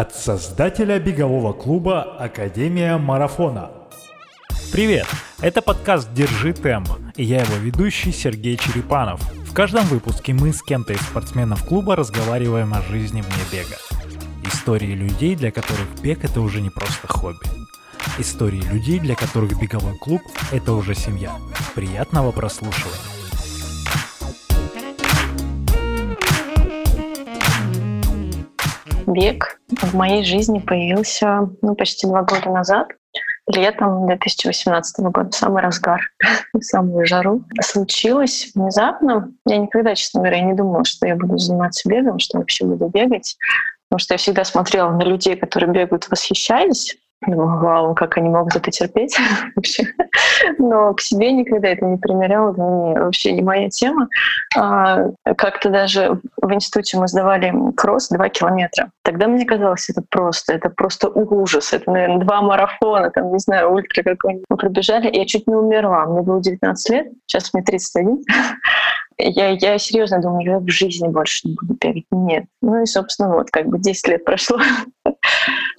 от создателя бегового клуба «Академия марафона». Привет! Это подкаст «Держи темп» и я его ведущий Сергей Черепанов. В каждом выпуске мы с кем-то из спортсменов клуба разговариваем о жизни вне бега. Истории людей, для которых бег это уже не просто хобби. Истории людей, для которых беговой клуб это уже семья. Приятного прослушивания! бег в моей жизни появился ну, почти два года назад, летом 2018 года, самый разгар, самую жару. Случилось внезапно. Я никогда, честно говоря, не думала, что я буду заниматься бегом, что вообще буду бегать. Потому что я всегда смотрела на людей, которые бегают, восхищались. Думаю, вау, как они могут это терпеть вообще. Но к себе никогда это не примеряла, не, вообще не моя тема. А, как-то даже в институте мы сдавали кросс 2 километра. Тогда мне казалось, это просто, это просто ужас. Это, наверное, два марафона, там, не знаю, ультра какой-нибудь. Мы пробежали, я чуть не умерла. Мне было 19 лет, сейчас мне 31. Я, я серьезно думаю, я в жизни больше не буду бегать. Нет. Ну и, собственно, вот как бы 10 лет прошло.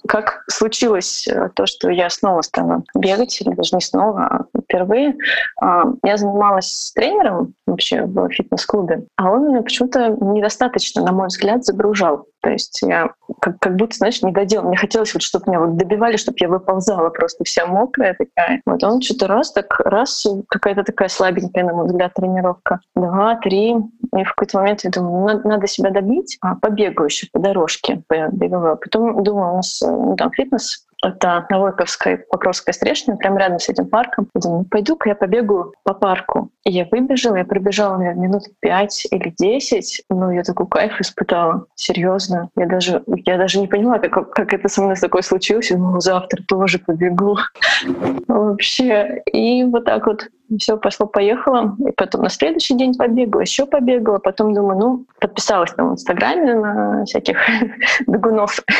Как случилось э, то, что я снова стала бегать, или даже не снова, а впервые. А, я занималась с тренером вообще в фитнес-клубе, а он меня почему-то недостаточно, на мой взгляд, загружал. То есть я как, как будто, знаешь, не доделал. Мне хотелось, вот, чтобы меня вот добивали, чтобы я выползала просто вся мокрая такая. Вот он что-то раз, так раз, какая-то такая слабенькая, на мой взгляд, тренировка. Два, три. И в какой-то момент я думаю, ну, надо, надо себя добить, а побегаю еще по дорожке, по беговой. Потом думаю, у нас ну, там фитнес это на Войковской, Покровской стрешне, прямо рядом с этим парком. Я думаю, ну, пойду-ка я побегу по парку. И я выбежала, я пробежала, наверное, минут пять или десять. Ну, я такой кайф испытала. Серьезно. Я даже, я даже не поняла, как, как это со мной такое случилось. Я завтра тоже побегу. Вообще. И вот так вот все пошло-поехало. И потом на следующий день побегала, еще побегала. Потом думаю, ну, подписалась там в Инстаграме на всяких бегунов.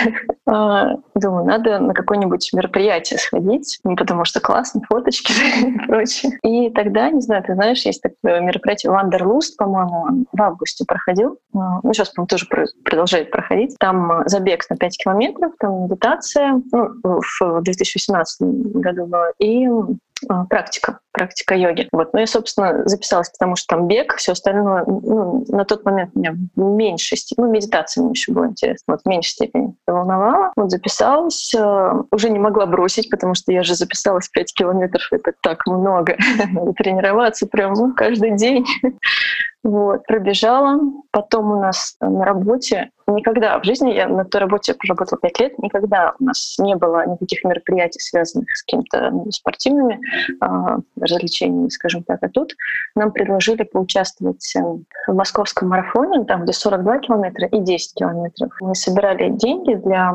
А, думаю, надо на какое-нибудь мероприятие сходить, потому что классно, фоточки и прочее. И тогда, не знаю, ты знаешь, есть такое мероприятие Вандерлуст, по-моему, в августе проходил. Ну, сейчас, по-моему, тоже продолжает проходить. Там забег на 5 километров, там медитация. Ну, в 2018 году было. И практика, практика йоги. Вот. Ну, я, собственно, записалась, потому что там бег, все остальное, ну, на тот момент меня в меньшей степени, ну, медитация мне еще было интересно, вот, в меньшей степени волновала. Вот записалась, э, уже не могла бросить, потому что я же записалась 5 километров, это так много. Тренироваться прям ну, каждый день. Вот, пробежала. Потом у нас на работе никогда в жизни, я на той работе проработала пять лет, никогда у нас не было никаких мероприятий, связанных с какими-то ну, спортивными э, развлечениями, скажем так. А тут нам предложили поучаствовать э, в московском марафоне, там где 42 километра и 10 километров. Мы собирали деньги для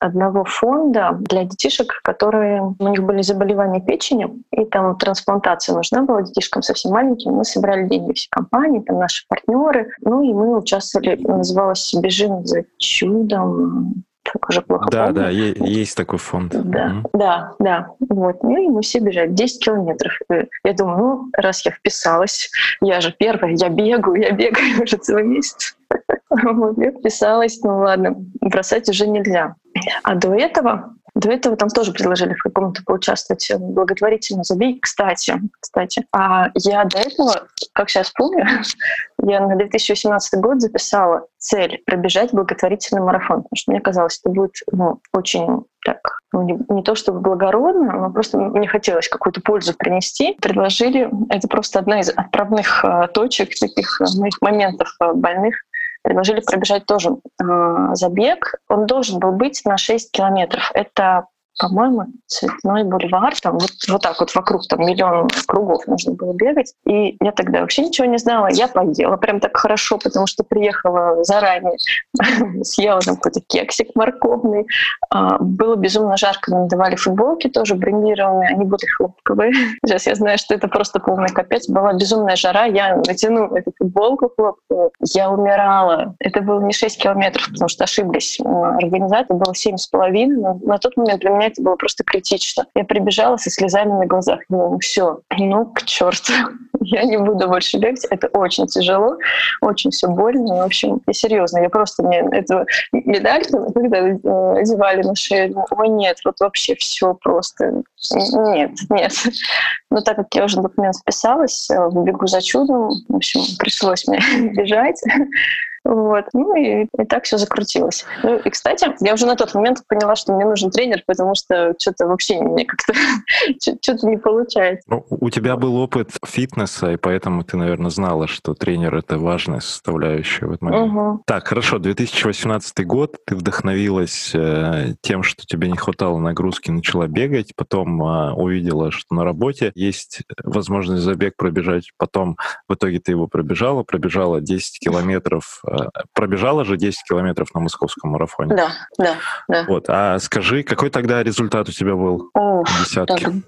одного фонда для детишек, которые у них были заболевания печени, и там трансплантация нужна была детишкам совсем маленьким. Мы собирали деньги все компании, там наши партнеры. Ну и мы участвовали, называлось «Бежим за чудом», так уже плохо Да, помню. да, есть такой фонд. Да, mm да, да. Вот. Ну и мы все бежали 10 километров. Я думаю, ну, раз я вписалась, я же первая, я бегаю, я бегаю уже целый месяц. Вот, я вписалась, ну ладно, бросать уже нельзя. А до этого до этого там тоже предложили в каком-то поучаствовать в благотворительном забеге. Кстати, кстати, а я до этого, как сейчас помню, я на 2018 год записала цель пробежать благотворительный марафон, потому что мне казалось, это будет ну, очень так, ну, не, не то чтобы благородно, но просто мне хотелось какую-то пользу принести. Предложили, это просто одна из отправных э, точек таких э, моих моментов э, больных предложили пробежать тоже э, забег. Он должен был быть на 6 километров. Это по-моему, Цветной бульвар, там вот, вот так вот вокруг, там миллион кругов нужно было бегать. И я тогда вообще ничего не знала. Я поела прям так хорошо, потому что приехала заранее, съела там какой-то кексик морковный. А, было безумно жарко, нам давали футболки тоже брендированные, они были хлопковые. Сейчас я знаю, что это просто полный капец. Была безумная жара, я натянула эту футболку хлопковую. Я умирала. Это было не 6 километров, потому что ошиблись. Организатор было 7,5. Но на тот момент для меня это было просто критично. Я прибежала со слезами на глазах. Ну, все, ну, к черту. я не буду больше бегать. Это очень тяжело, очень все больно. В общем, и серьезно, я просто мне эту медальку, когда э, одевали на шею, ой, нет, вот вообще все просто. Нет, нет. Но так как я уже документ списалась, э, бегу за чудом, в общем, пришлось мне бежать. Вот. Ну и, и так все закрутилось. Ну и, кстати, я уже на тот момент поняла, что мне нужен тренер, потому что что-то вообще мне как-то что-то не получается. Ну, у тебя был опыт фитнеса, и поэтому ты, наверное, знала, что тренер — это важная составляющая в этот момент. Угу. Так, хорошо, 2018 год, ты вдохновилась э, тем, что тебе не хватало нагрузки, начала бегать, потом э, увидела, что на работе есть возможность забег пробежать, потом в итоге ты его пробежала, пробежала 10 километров э, пробежала же 10 километров на московском марафоне. Да, да, да. Вот, а скажи, какой тогда результат у тебя был О, на десятке? Так, э,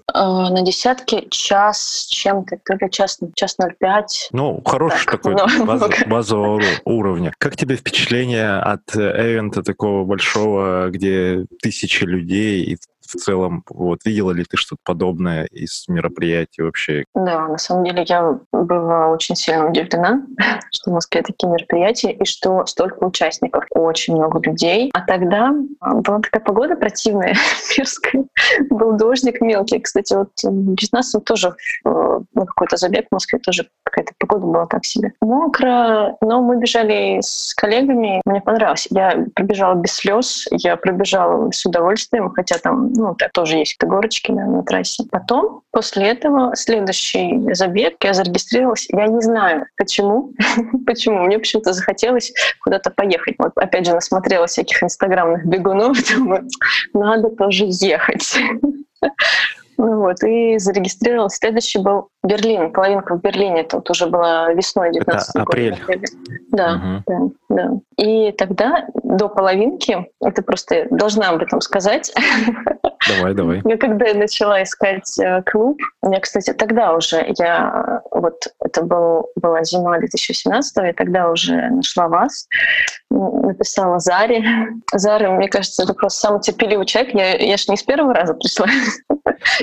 на десятке час чем-то, то ли час, час 0,5. Ну, хороший так, такой но, баз, базового уровня. Как тебе впечатление от эвента такого большого, где тысячи людей, и в целом, вот, видела ли ты что-то подобное из мероприятий вообще? Да, на самом деле я была очень сильно удивлена, что в Москве такие мероприятия и что столько участников, очень много людей. А тогда а, была такая погода противная, мерзкая. Был дождик мелкий. Кстати, вот в 19 тоже э, на какой-то забег в Москве тоже какая-то погода была так себе. Мокро, но мы бежали с коллегами, мне понравилось. Я пробежала без слез, я пробежала с удовольствием, хотя там ну, так тоже есть какие-то горочки да, на трассе. Потом, после этого, следующий забег, я зарегистрировалась. Я не знаю, почему. почему. Мне почему-то захотелось куда-то поехать. Вот опять же, насмотрела всяких инстаграмных бегунов, думаю, надо тоже ехать. Ну вот, и зарегистрировалась. Следующий был Берлин, половинка в Берлине. Вот уже была весной 19 Это апрель. Да, угу. да, да. И тогда до половинки, это просто должна об этом сказать. Давай, давай. Я когда я начала искать э, клуб, я, кстати, тогда уже, я вот это был, была зима 2017 и тогда уже нашла вас, написала Заре. Зара, мне кажется, это просто самый терпеливый человек. Я, я же не с первого раза пришла.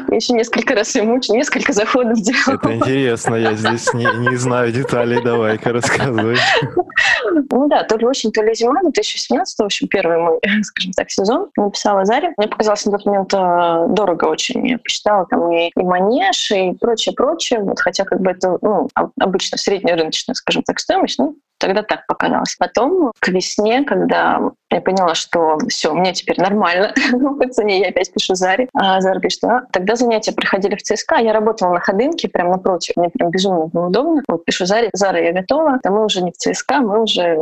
Я еще несколько раз ему несколько заходов делала. Это интересно, я здесь не, не знаю деталей, давай-ка рассказывай. Ну да, то ли осень, то ли зима 2017, в общем, первый мой, скажем так, сезон. Написала Заре. Мне показалось на тот момент э, дорого очень. Я посчитала там и, и манеж, и прочее, прочее. Вот, хотя как бы это ну, обычно средняя рыночная, скажем так, стоимость. Ну, тогда так показалось. Потом к весне, когда я поняла, что все, мне теперь нормально, по цене я опять пишу Заре. А Зара что а, тогда занятия проходили в ЦСКА, я работала на Ходынке, прям напротив, мне прям безумно было удобно. Вот пишу Заре, Зара, я готова, а мы уже не в ЦСКА, мы уже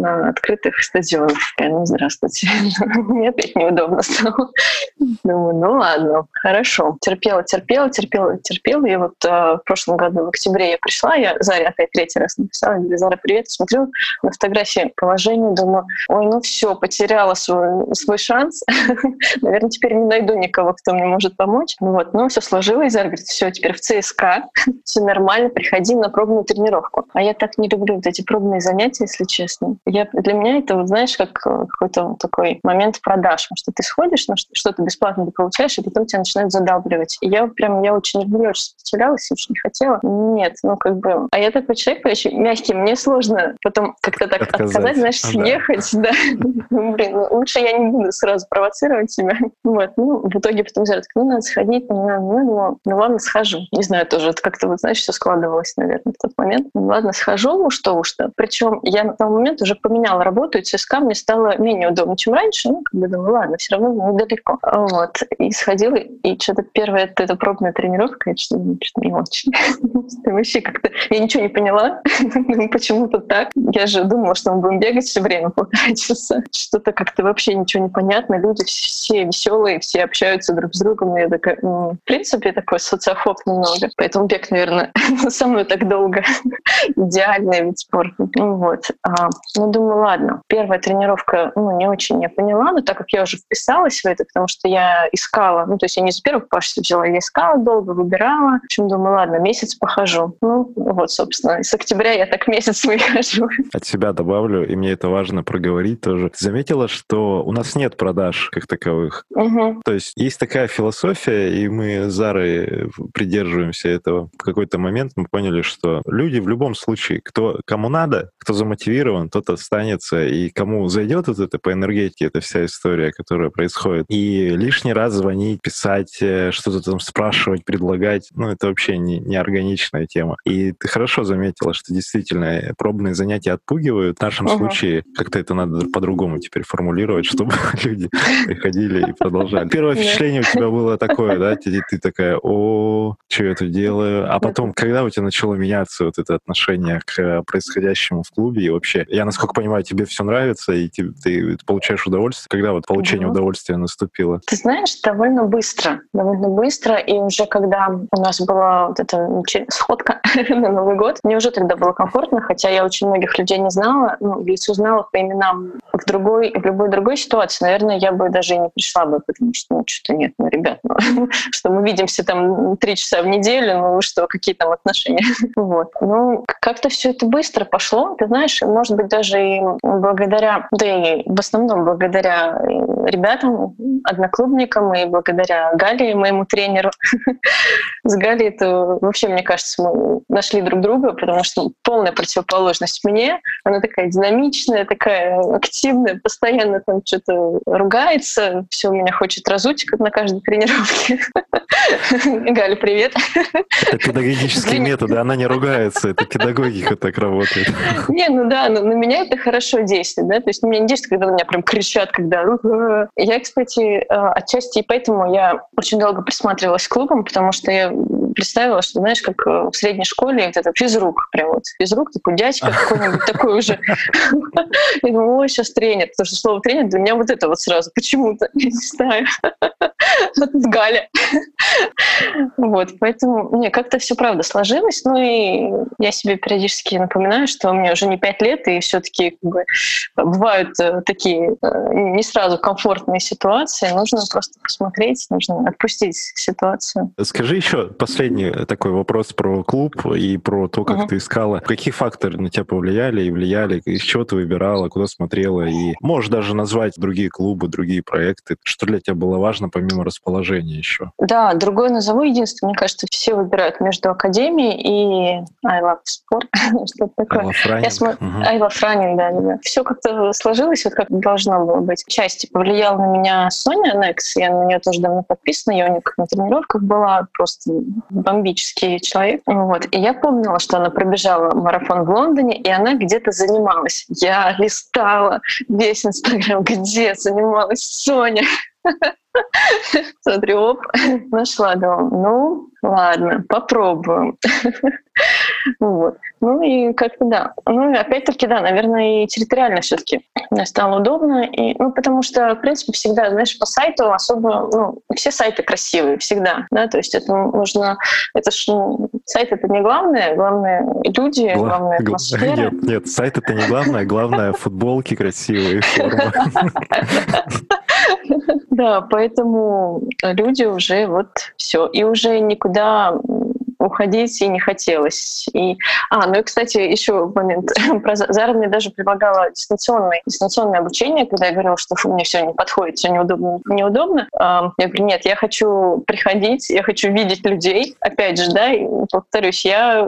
на открытых стадионах. Я, ну, здравствуйте. Мне опять неудобно стало. Думаю, ну ладно, хорошо. Терпела, терпела, терпела, терпела. И вот э, в прошлом году, в октябре я пришла, я Заре опять третий раз написала, говорю, Зара, привет, смотрю на фотографии положение, думаю, ой, ну все, потеряла свой, свой шанс. Наверное, теперь не найду никого, кто мне может помочь. Вот, ну все сложилось. Зара говорит, все, теперь в ЦСКА, все нормально, приходи на пробную тренировку. А я так не люблю вот эти пробные занятия, если честно. Я, для меня это, вот, знаешь, как э, какой-то такой момент продаж, что ты сходишь, на что-то бесплатно ты получаешь, и потом тебя начинают задалбливать. И я прям, я очень не очень сопротивлялась, очень не хотела. Нет, ну как бы... А я такой человек очень мягкий, мне сложно потом как-то так отказать, отказать знаешь, съехать, да. Ну, блин, ну, лучше я не буду сразу провоцировать себя. Вот, ну, в итоге потом говорят, ну, надо сходить, ну, ну, ну, ну, ладно, схожу. Не знаю, тоже это как-то, вот, знаешь, все складывалось, наверное, в тот момент. Ну, ладно, схожу, ну, что уж то. Причем я на тот момент уже поменяла работу, и ЦСКА мне стало менее удобно, чем раньше. Ну, как бы думаю, ладно, все равно недалеко. Вот. И сходила, и что-то первая это, пробная тренировка, это что-то, что не очень. Вообще как-то я ничего не поняла, почему-то так. Я же думала, что мы будем бегать все время полтора часа. Что-то как-то вообще ничего не понятно. Люди все веселые, все общаются друг с другом. Я такая, в принципе, такой социофоб немного. Поэтому бег, наверное, со мной так долго. Идеальный вид спорта. Ну, вот. А, ну думаю, ладно, первая тренировка, ну, не очень я поняла, но так как я уже вписалась в это, потому что я искала, ну, то есть я не с первых пашек взяла, я искала долго, выбирала. В общем, думаю, ладно, месяц похожу. Ну, вот, собственно, с октября я так месяц выхожу. От себя добавлю, и мне это важно проговорить тоже. Заметила, что у нас нет продаж как таковых. Угу. То есть есть такая философия, и мы с Зарой придерживаемся этого. В какой-то момент мы поняли, что люди в любом случае, кто кому надо, кто замотивирован, тот останется, и кому зайдет вот это по энергетике, эта вся история, которая происходит. И лишний раз звонить, писать, э, что-то там спрашивать, предлагать, ну, это вообще не, не органичная тема. И ты хорошо заметила, что действительно пробные занятия отпугивают. В нашем uh-huh. случае как-то это надо по-другому теперь формулировать, чтобы люди приходили и продолжали. Первое впечатление у тебя было такое, да, ты, ты такая, о, что я тут делаю? А потом, когда у тебя начало меняться вот это отношение к происходящему в клубе и вообще, я, насколько понимаю, тебе все нравится, и ты, ты получаешь удовольствие. Когда вот получение uh-huh. удовольствия наступило? Ты знаешь, довольно быстро. Довольно быстро. И уже когда у нас была вот эта сходка на Новый год, мне уже тогда было комфортно, хотя я очень многих людей не знала, ну, лицо знала по именам. В другой, в любой другой ситуации, наверное, я бы даже и не пришла бы, потому что, ну, что-то нет, ну, ребят, ну, что мы видимся там три часа в неделю, ну, что, какие там отношения. вот. Ну, как-то все это быстро пошло, ты знаешь, может быть, даже и благодаря, да и в основном благодаря ребятам, одноклубникам и благодаря Гале, моему тренеру. С Галей это вообще, мне кажется, мы нашли друг друга, потому что полная противоположность мне. Она такая динамичная, такая активная, постоянно там что-то ругается, все у меня хочет разуть на каждой тренировке. Галя, привет. Это педагогические методы, она не ругается, это педагогика так работает. Не, ну да, но на меня это хорошо действует, да, то есть меня не действует, когда на меня прям кричат, когда... Я, кстати, а, отчасти и поэтому я очень долго присматривалась к клубам, потому что я представила, что, знаешь, как э, в средней школе вот это физрук, прям вот физрук, такой дядька какой-нибудь такой уже. Я думаю, ой, сейчас тренер, потому что слово тренер для меня вот это вот сразу почему-то, не знаю, Галя. Вот, поэтому, не, как-то все правда сложилось, ну и я себе периодически напоминаю, что меня уже не пять лет, и все таки как бы, бывают э, такие э, не сразу комфортные ситуации, нужно просто посмотреть, нужно отпустить ситуацию. Скажи еще последний такой вопрос про клуб и про то, как uh-huh. ты искала. Какие факторы на тебя повлияли и влияли? Из чего ты выбирала, куда смотрела? И можешь даже назвать другие клубы, другие проекты. Что для тебя было важно, помимо расположения еще? Да, другое назову. Единственное, мне кажется, все выбирают между академией и I love sport. Что-то такое. I love running. Я см... uh-huh. I love running, да, да. Все как-то сложилось, вот как должно было быть. Части повлияла на меня Соня Некс. Я на нее тоже давно подписана. Я у нее на тренировках была. Просто бомбический человек. Вот. И я помнила, что она пробежала марафон в Лондоне, и она где-то занималась. Я листала весь Инстаграм, где занималась Соня. Смотрю, оп, нашла дом. Ну, ладно, попробуем. вот. Ну и как-то да. Ну и опять-таки, да, наверное, и территориально все таки стало удобно. И, ну, потому что, в принципе, всегда, знаешь, по сайту особо, ну, все сайты красивые, всегда, да, то есть это нужно, это ж, ну, сайт это не главное, главное люди, Гла- главная атмосфера. Нет, нет, сайт это не главное, главное футболки красивые, формы. Да, поэтому люди уже вот все. И уже никуда уходить и не хотелось. И, а, ну и, кстати, еще момент. Зара мне даже предлагала дистанционное, дистанционное обучение, когда я говорила, что мне все не подходит, все неудобно. неудобно. Я говорю, нет, я хочу приходить, я хочу видеть людей. Опять же, да, повторюсь, я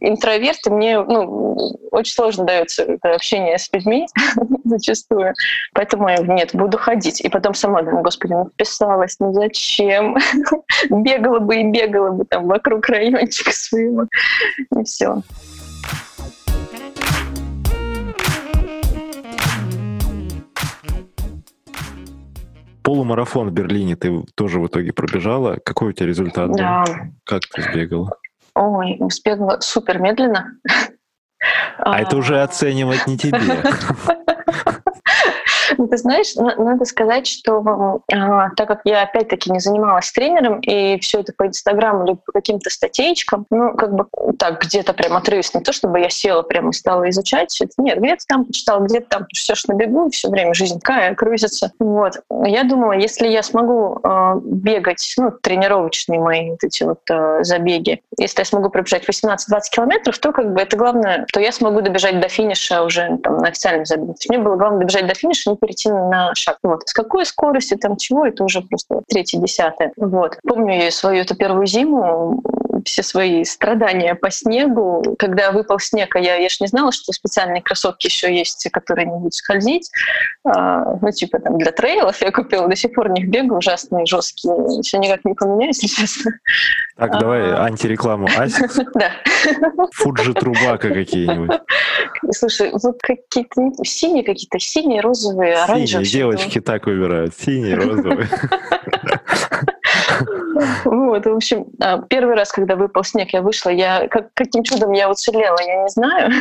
интроверт, и мне ну, очень сложно дается общение с людьми зачастую. Поэтому я нет, буду ходить. И потом сама думаю, господи, ну писалась, ну зачем? бегала бы и бегала бы там вокруг райончика своего. И все. Полумарафон в Берлине ты тоже в итоге пробежала. Какой у тебя результат да. Как ты сбегала? Ой, сбегала супер медленно. А это уже оценивать не тебе. Ну, ты знаешь, надо сказать, что а, так как я опять-таки не занималась тренером, и все это по Инстаграму или по каким-то статейкам, ну, как бы так где-то прям отрывись, не то чтобы я села прямо и стала изучать все это, нет, где-то там почитала, где-то там все ж на бегу, все время жизнь какая крутится. Вот. Я думала, если я смогу э, бегать, ну, тренировочные мои вот эти вот э, забеги, если я смогу пробежать 18-20 километров, то как бы это главное, то я смогу добежать до финиша уже там, на официальном забеге. Мне было главное добежать до финиша, не перейти на шаг. Вот. С какой скоростью, там чего, это уже просто третье, десятое. Вот. Помню я свою эту первую зиму, все свои страдания по снегу. Когда выпал снег, а я, я ж не знала, что специальные кроссовки еще есть, которые не будут скользить. А, ну, типа там для трейлов я купила, до сих пор в них бегаю, ужасные, жесткие. Еще никак не поменяю, если честно. Так, давай а... антирекламу. Asics? Да. Fuji Trabuco какие-нибудь. Слушай, вот какие-то синие какие-то, синие, розовые, оранжевые. Синие, девочки так выбирают. Синие, розовые. Вот, в общем, а, первый раз, когда выпал снег, я вышла, я как, каким чудом я уцелела, я не знаю.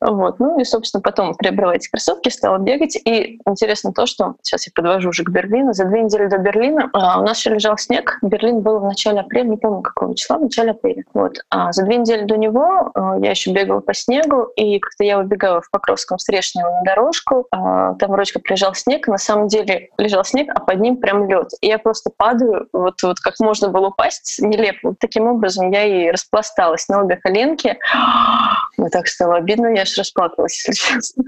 Вот, ну и, собственно, потом приобрела эти кроссовки, стала бегать. И интересно то, что сейчас я подвожу уже к Берлину. За две недели до Берлина а, у нас еще лежал снег. Берлин был в начале апреля, не помню какого числа, в начале апреля. Вот. А за две недели до него а, я еще бегала по снегу, и как-то я выбегала в Покровском с на дорожку. Там как лежал снег, на самом деле лежал снег, а под ним прям лед. И я просто падаю, вот, вот как можно было упасть нелепо. Таким образом я и распласталась на обе коленки. Мне так стало обидно, я аж расплакалась, если честно.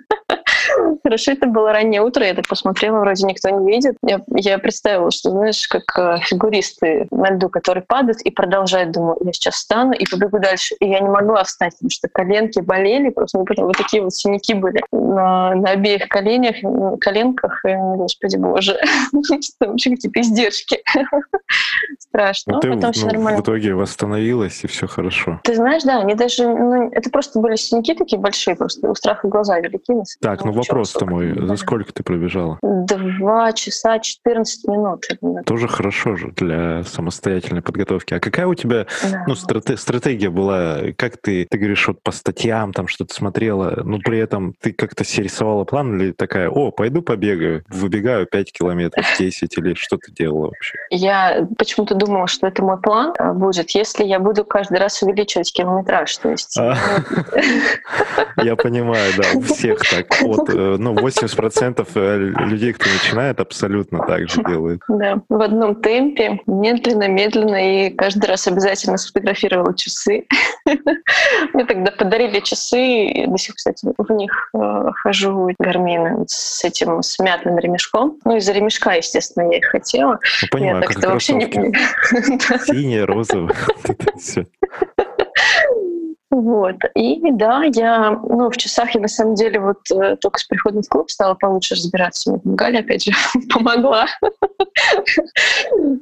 Хорошо, это было раннее утро, я так посмотрела, вроде никто не видит. Я, я представила, что, знаешь, как э, фигуристы на льду, которые падают и продолжают, думаю, я сейчас встану и побегу дальше. И я не могла встать, потому что коленки болели, просто ну, вот такие вот синяки были на, на обеих коленях, коленках. И, господи боже, вообще какие-то издержки. Страшно. Ну, ты Потом все ну, нормально. в итоге восстановилась, и все хорошо. Ты знаешь, да, они даже, ну, это просто были синяки такие большие, просто у страха глаза велики. Так, ну вопрос-то мой. За сколько ты пробежала? Два часа 14 минут. Тоже хорошо же для самостоятельной подготовки. А какая у тебя да. ну, страте- стратегия была? Как ты, ты говоришь, вот по статьям там что-то смотрела, но при этом ты как-то себе рисовала план или такая, о, пойду побегаю, выбегаю 5 километров, 10 или что ты делала вообще? Я почему-то думала, что это мой план а, будет, если я буду каждый раз увеличивать километраж. То есть... А. Я понимаю, да, у всех так. Вот, э, ну, 80% э, людей, кто начинает, абсолютно так же делают. Да, в одном темпе, медленно, медленно, и каждый раз обязательно сфотографировала часы. Мне тогда подарили часы, до сих, кстати, в них э, хожу гармины с этим с мятным ремешком. Ну, из-за ремешка, естественно, я их хотела. Ну, понимаю, как вообще не... Синие, розовые. Вот. И да, я ну, в часах я на самом деле вот э, только с приходом в клуб стала получше разбираться. Мне Галя, опять же, помогла.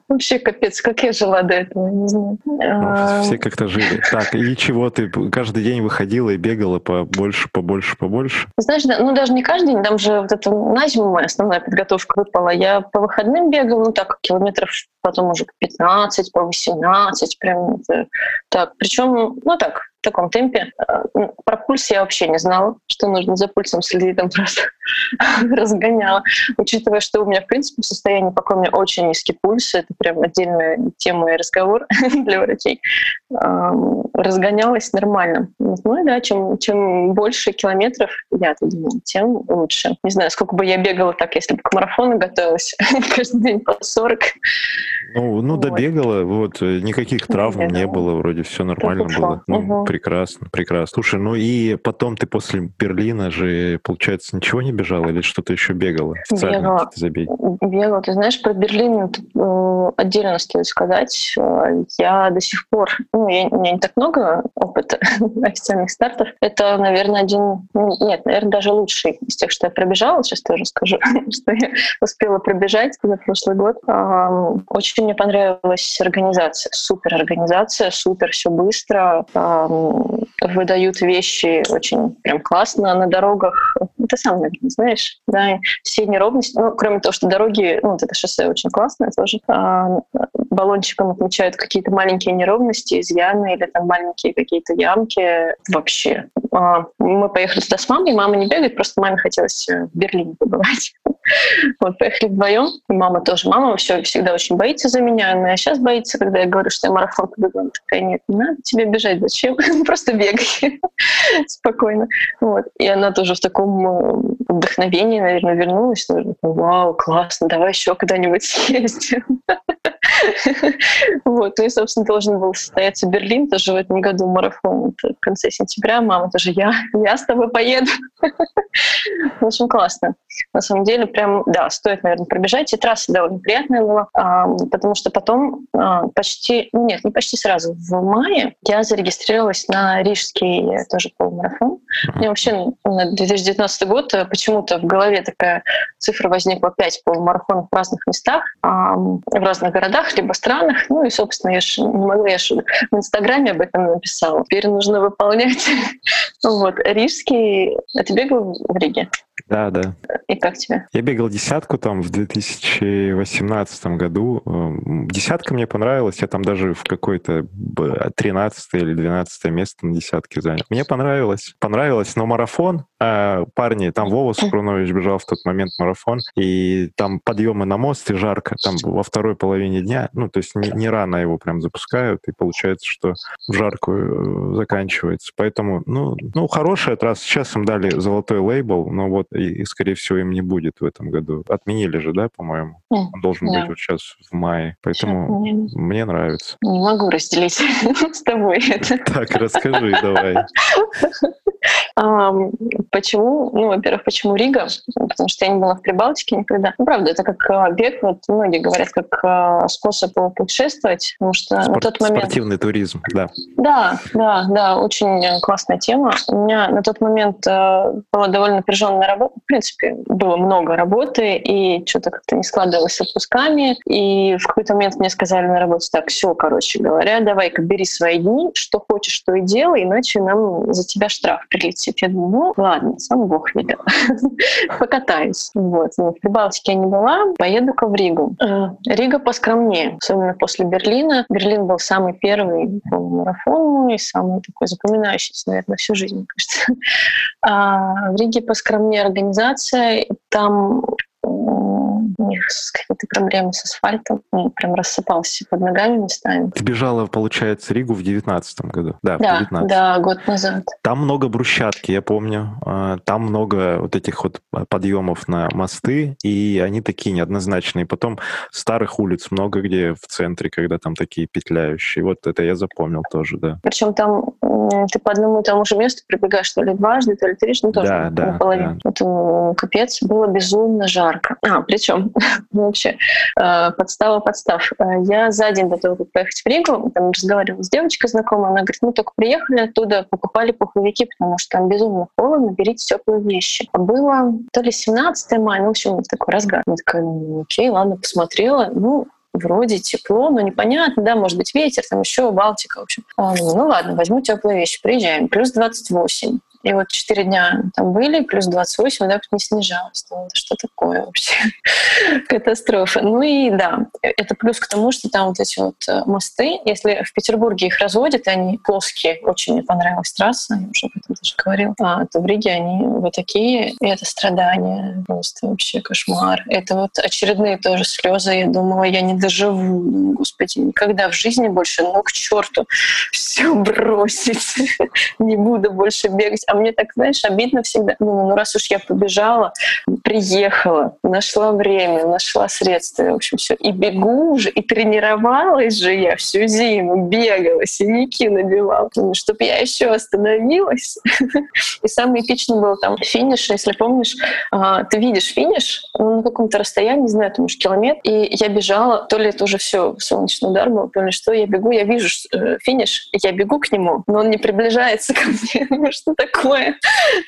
Вообще капец, как я жила до этого, не знаю. Все как-то жили. Так, и чего ты каждый день выходила и бегала побольше, побольше, побольше? Знаешь, ну даже не каждый день, там же вот это на зиму моя основная подготовка выпала. Я по выходным бегала, ну так, километров потом уже по 15, по 18, прям так. Причем, ну так, таком темпе. Э, про пульс я вообще не знала, что нужно за пульсом следить, там просто разгоняла. Учитывая, что у меня, в принципе, состояние покоя, у меня очень низкий пульс, это прям отдельная тема и разговор для врачей, разгонялась нормально. Ну и да, чем, чем больше километров, я думаю, тем лучше. Не знаю, сколько бы я бегала так, если бы к марафону готовилась каждый день по 40. Ну, ну вот. добегала, вот, э, никаких травм не было, вроде все нормально было. Ну, угу. Прекрасно, прекрасно. Слушай, ну и потом ты после Берлина же, получается, ничего не бежала или что-то еще бегала? Бегала. Забеги? Бегала. Ты знаешь, про Берлин э, отдельно стоит сказать. Э, я до сих пор, ну, я, у меня не так много опыта официальных стартов. Это, наверное, один, ну, нет, наверное, даже лучший из тех, что я пробежала. Сейчас тоже скажу, что я успела пробежать за прошлый год. Очень мне понравилась организация, супер организация, супер все быстро, выдают вещи очень прям классно на дорогах. Это сам, наверное, знаешь, да, все неровности. Ну, кроме того, что дороги, ну, вот это шоссе очень классное тоже. А, баллончиком отмечают какие-то маленькие неровности, изъяны или там маленькие какие-то ямки. Вообще. А, мы поехали туда с мамой, мама не бегает, просто маме хотелось в Берлине побывать. Вот, поехали вдвоем. Мама тоже. Мама все всегда очень боится за меня. Она сейчас боится, когда я говорю, что я марафон побегу. Она такая, нет, не надо тебе бежать. Зачем? Просто бегай. Спокойно. Вот. И она тоже в таком э, вдохновении, наверное, вернулась. Вау, классно, давай еще куда-нибудь съездим. Вот. Ну и, собственно, должен был состояться Берлин тоже в этом году марафон. в конце сентября. Мама тоже, я, я с тобой поеду. В общем, классно. На самом деле, прям, да, стоит, наверное, пробежать. И трасса довольно приятная была, потому что потом а, почти, ну нет, не почти сразу, в мае я зарегистрировалась на рижский тоже полумарафон. Мне вообще на 2019 год э, почему-то в голове такая цифра возникла 5 полумарафонов в разных местах, в разных городах, либо странах. Ну и, собственно, я же не могла, я же в Инстаграме об этом написала. Теперь нужно выполнять. Вот. Рижский... А бегал в Риге? Да, да. И как тебе? Я бегал десятку там в 2018 году. Эм, десятка мне понравилась. Я там даже в какой-то 13 или 12 место на десятке занял. Мне понравилось. Понравилось, но марафон, а парни, там Вова Супрунович бежал в тот момент марафон, и там подъемы на мост, и жарко. Там во второй половине дня, ну, то есть не, не рано его прям запускают, и получается, что в жаркую э, заканчивается. Поэтому, ну, ну, хорошая трасса. Сейчас им дали золотой лейбл, но вот и, скорее всего, им не будет в этом году. Отменили же, да, по-моему? Он должен да. быть вот сейчас в мае. Поэтому сейчас мне нравится. Не могу разделить с тобой это. Так, расскажи давай. Почему? Ну, во-первых, почему Рига? Потому что я не была в Прибалтике никогда. Ну, правда, это как а, бег, вот многие говорят, как а, способ путешествовать, потому что Спорт, на тот момент... Спортивный туризм, да. Да, да, да, очень классная тема. У меня на тот момент а, была довольно напряженная работа. В принципе, было много работы, и что-то как-то не складывалось с отпусками. И в какой-то момент мне сказали на работе, так, все, короче говоря, давай-ка бери свои дни, что хочешь, что и делай, иначе нам за тебя штраф прилетит. Я думаю, ну, ладно, сам Бог велел. Покатаюсь. Вот. Ну, в Прибалтике я не была, поеду-ка в Ригу. Э, Рига поскромнее, особенно после Берлина. Берлин был самый первый по марафону и самый такой запоминающийся, наверное, всю жизнь, кажется. А в Риге поскромнее организация. Там у них какие-то проблемы с асфальтом, он прям рассыпался под ногами местами. Ты бежала, получается, Ригу в девятнадцатом году? Да, да, 19. да, год назад. Там много брусчатки, я помню. А, там много вот этих вот подъемов на мосты, и они такие неоднозначные. Потом старых улиц много где в центре, когда там такие петляющие. Вот это я запомнил тоже, да. Причем там ты по одному и тому же месту прибегаешь то ли дважды, то ли трижды, ну тоже да, да, наполовину. Да. Вот, капец, было безумно жарко. А, причем ну, вообще э, подстава подстав. Э, я за день до того, как поехать в Ригу, там разговаривала с девочкой знакомой, она говорит, мы только приехали оттуда, покупали пуховики, потому что там безумно холодно, берите теплые вещи. Было то ли 17 мая, ну, в общем, такой разгар. Я такая, ну, окей, ладно, посмотрела. Ну, вроде тепло, но непонятно, да, может быть ветер, там еще Балтика, в общем. Ну ладно, возьму теплые вещи, приезжаем, плюс 28. И вот четыре дня там были, плюс 28, да, не снижалось. Ну, это что такое вообще? Катастрофа. Ну и да, это плюс к тому, что там вот эти вот э, мосты, если в Петербурге их разводят, они плоские, очень мне понравилась трасса, я уже об этом даже говорила, а, то в Риге они вот такие, и это страдания, просто вообще кошмар. Это вот очередные тоже слезы, я думала, я не доживу, господи, никогда в жизни больше, ну к черту, все бросить, не буду больше бегать а мне так, знаешь, обидно всегда. Ну, ну раз уж я побежала, приехала, нашла время, нашла средства, в общем, все. И бегу уже, и тренировалась же я всю зиму, бегала, синяки набивала. Ну, чтобы я еще остановилась. И самый эпичный был там финиш, если помнишь, а, ты видишь финиш ну, на каком-то расстоянии, не знаю, там уж километр, и я бежала, то ли это уже все солнечный удар был, то ли что, я бегу, я вижу э, финиш, я бегу к нему, но он не приближается ко мне. Что такое? Такое?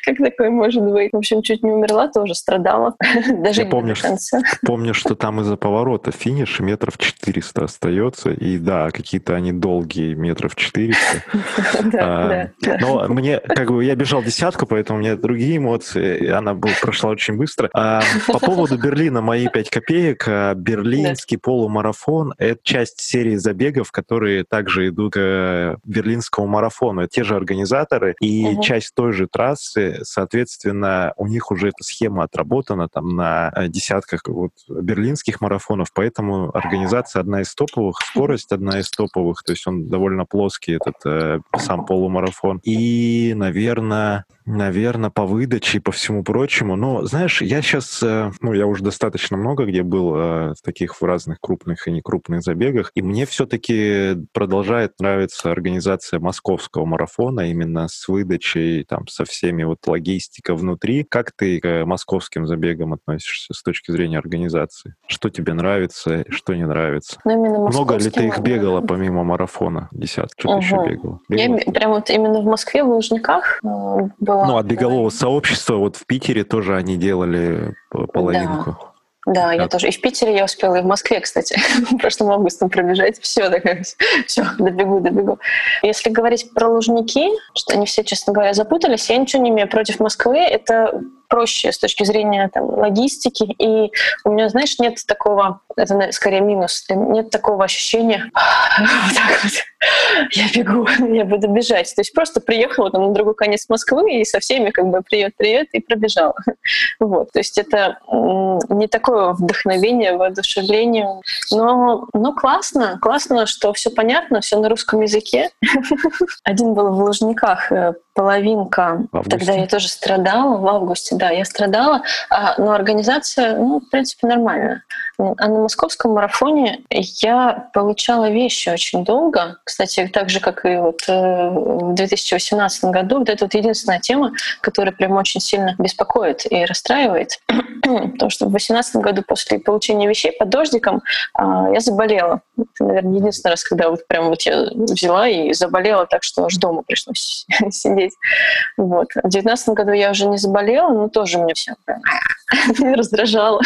Как такое может быть? В общем, чуть не умерла, тоже страдала. Даже Я помню, до конца. помню, что там из-за поворота финиш метров 400 остается. И да, какие-то они долгие, метров 400. А, но мне, как бы, я бежал десятку, поэтому у меня другие эмоции. Она прошла очень быстро. А, по поводу Берлина, мои 5 копеек. А, берлинский полумарафон — это часть серии забегов, которые также идут к берлинскому марафону. Те же организаторы. И часть той же трассы, соответственно, у них уже эта схема отработана там на э, десятках вот берлинских марафонов, поэтому организация одна из топовых, скорость одна из топовых, то есть он довольно плоский, этот э, сам полумарафон. И, наверное, наверное, по выдаче и по всему прочему. Но, знаешь, я сейчас, э, ну, я уже достаточно много где был э, в таких в разных крупных и некрупных забегах, и мне все-таки продолжает нравиться организация московского марафона именно с выдачей, там, со всеми вот логистика внутри. Как ты к московским забегам относишься с точки зрения организации? Что тебе нравится, что не нравится? Ну, много ли ты их бегала помимо марафона? Десятки, что угу. еще бегала? бегала? Я прям вот именно в Москве, в Лужниках э, была. Ну, от бегового сообщества, вот в Питере тоже они делали половинку. Да. Да, я тоже. И в Питере я успела, и в Москве, кстати, прошлым августом пробежать. Все, такая, все, добегу, добегу. Если говорить про Лужники, что они все, честно говоря, запутались, я ничего не имею против Москвы. Это проще с точки зрения там, логистики. И у меня, знаешь, нет такого, это скорее минус, нет такого ощущения, вот так вот, я бегу, я буду бежать. То есть просто приехала там на другой конец Москвы и со всеми как бы привет-привет и пробежала. Вот. То есть это не такое вдохновение, воодушевление. Но, но классно, классно, что все понятно, все на русском языке. Один был в Лужниках э, половинка. Тогда я тоже страдала в августе, да, я страдала, а, но организация, ну, в принципе, нормальная. А на московском марафоне я получала вещи очень долго. Кстати, так же, как и вот э, в 2018 году, вот это вот единственная тема, которая прям очень сильно беспокоит и расстраивает. Потому что в 2018 году после получения вещей под дождиком а, я заболела. Это, наверное, единственный раз, когда вот прям вот я взяла и заболела так, что аж дома пришлось сидеть. Вот. В 2019 году я уже не заболела, но тоже мне все раздражало.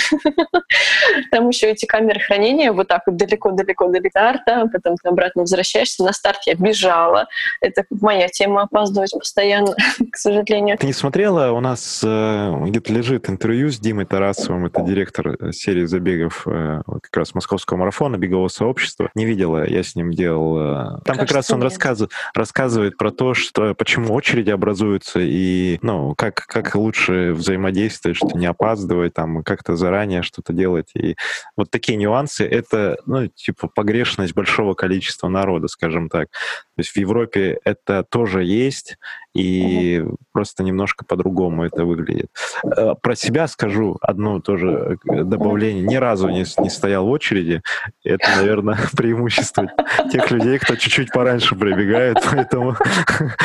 Там еще эти камеры хранения вот так вот далеко-далеко до старта, потом ты обратно возвращаешься. На старт я бежала. Это моя тема опаздывать постоянно, к сожалению. Ты не смотрела? У нас э, где-то лежит интервью с Димой Тарасовым, это директор э, серии забегов э, как раз московского марафона, бегового сообщества. Не видела, я с ним делал. Там как раз он рассказывает, рассказывает про то, что почему очереди образуются и ну, как, как лучше взаимодействовать, что не опаздывать, там, как-то заранее что-то делать. И вот такие нюансы — это, ну, типа, погрешность большого количества народа, скажем так. То есть в Европе это тоже есть, и угу. просто немножко по-другому это выглядит. Э, про себя скажу одно тоже э, добавление. Ни разу не, не стоял в очереди. Это, наверное, преимущество тех людей, кто чуть-чуть пораньше прибегает. Поэтому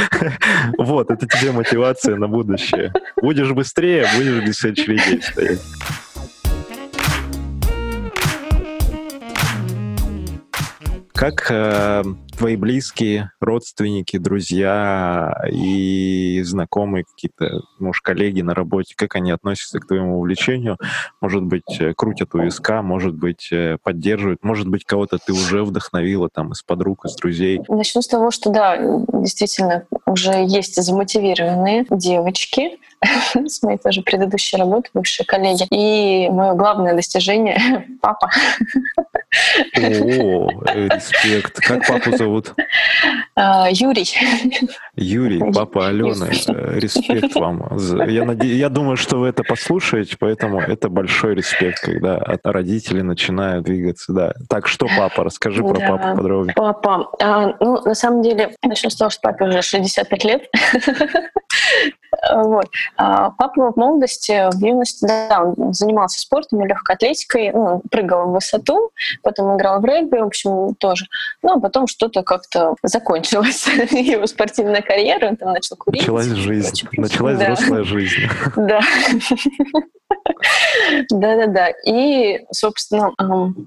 вот, это тебе мотивация на будущее. Будешь быстрее, будешь без очередей стоять. Как э, твои близкие, родственники, друзья и знакомые какие-то, может, коллеги на работе, как они относятся к твоему увлечению? Может быть, э, крутят у виска, может быть, э, поддерживают, может быть, кого-то ты уже вдохновила там из подруг, из друзей? Начну с того, что да, действительно, уже есть замотивированные девочки, с моей тоже предыдущей работы, бывшие коллеги. И мое главное достижение — папа. О, респект. Как папу зовут? А, Юрий. Юрий, папа Алены. Э, респект вам. Я, наде... я думаю, что вы это послушаете, поэтому это большой респект, когда родители начинают двигаться. Да. Так, что папа? Расскажи про да. папу подробнее. Папа. А, ну, на самом деле, начну с того, что папе уже 65 лет. Вот. А папа в молодости, в юности, да, он занимался спортом, легкой атлетикой, ну, прыгал в высоту, потом играл в регби, в общем, тоже. Ну, а потом что-то как-то закончилось. Его спортивная карьера, он там начал курить. Началась жизнь, началась да. взрослая жизнь. Да. Да-да-да. И, собственно,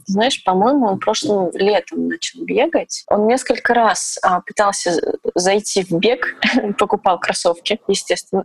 знаешь, по-моему, он прошлым летом начал бегать. Он несколько раз а, пытался зайти в бег, покупал кроссовки, естественно.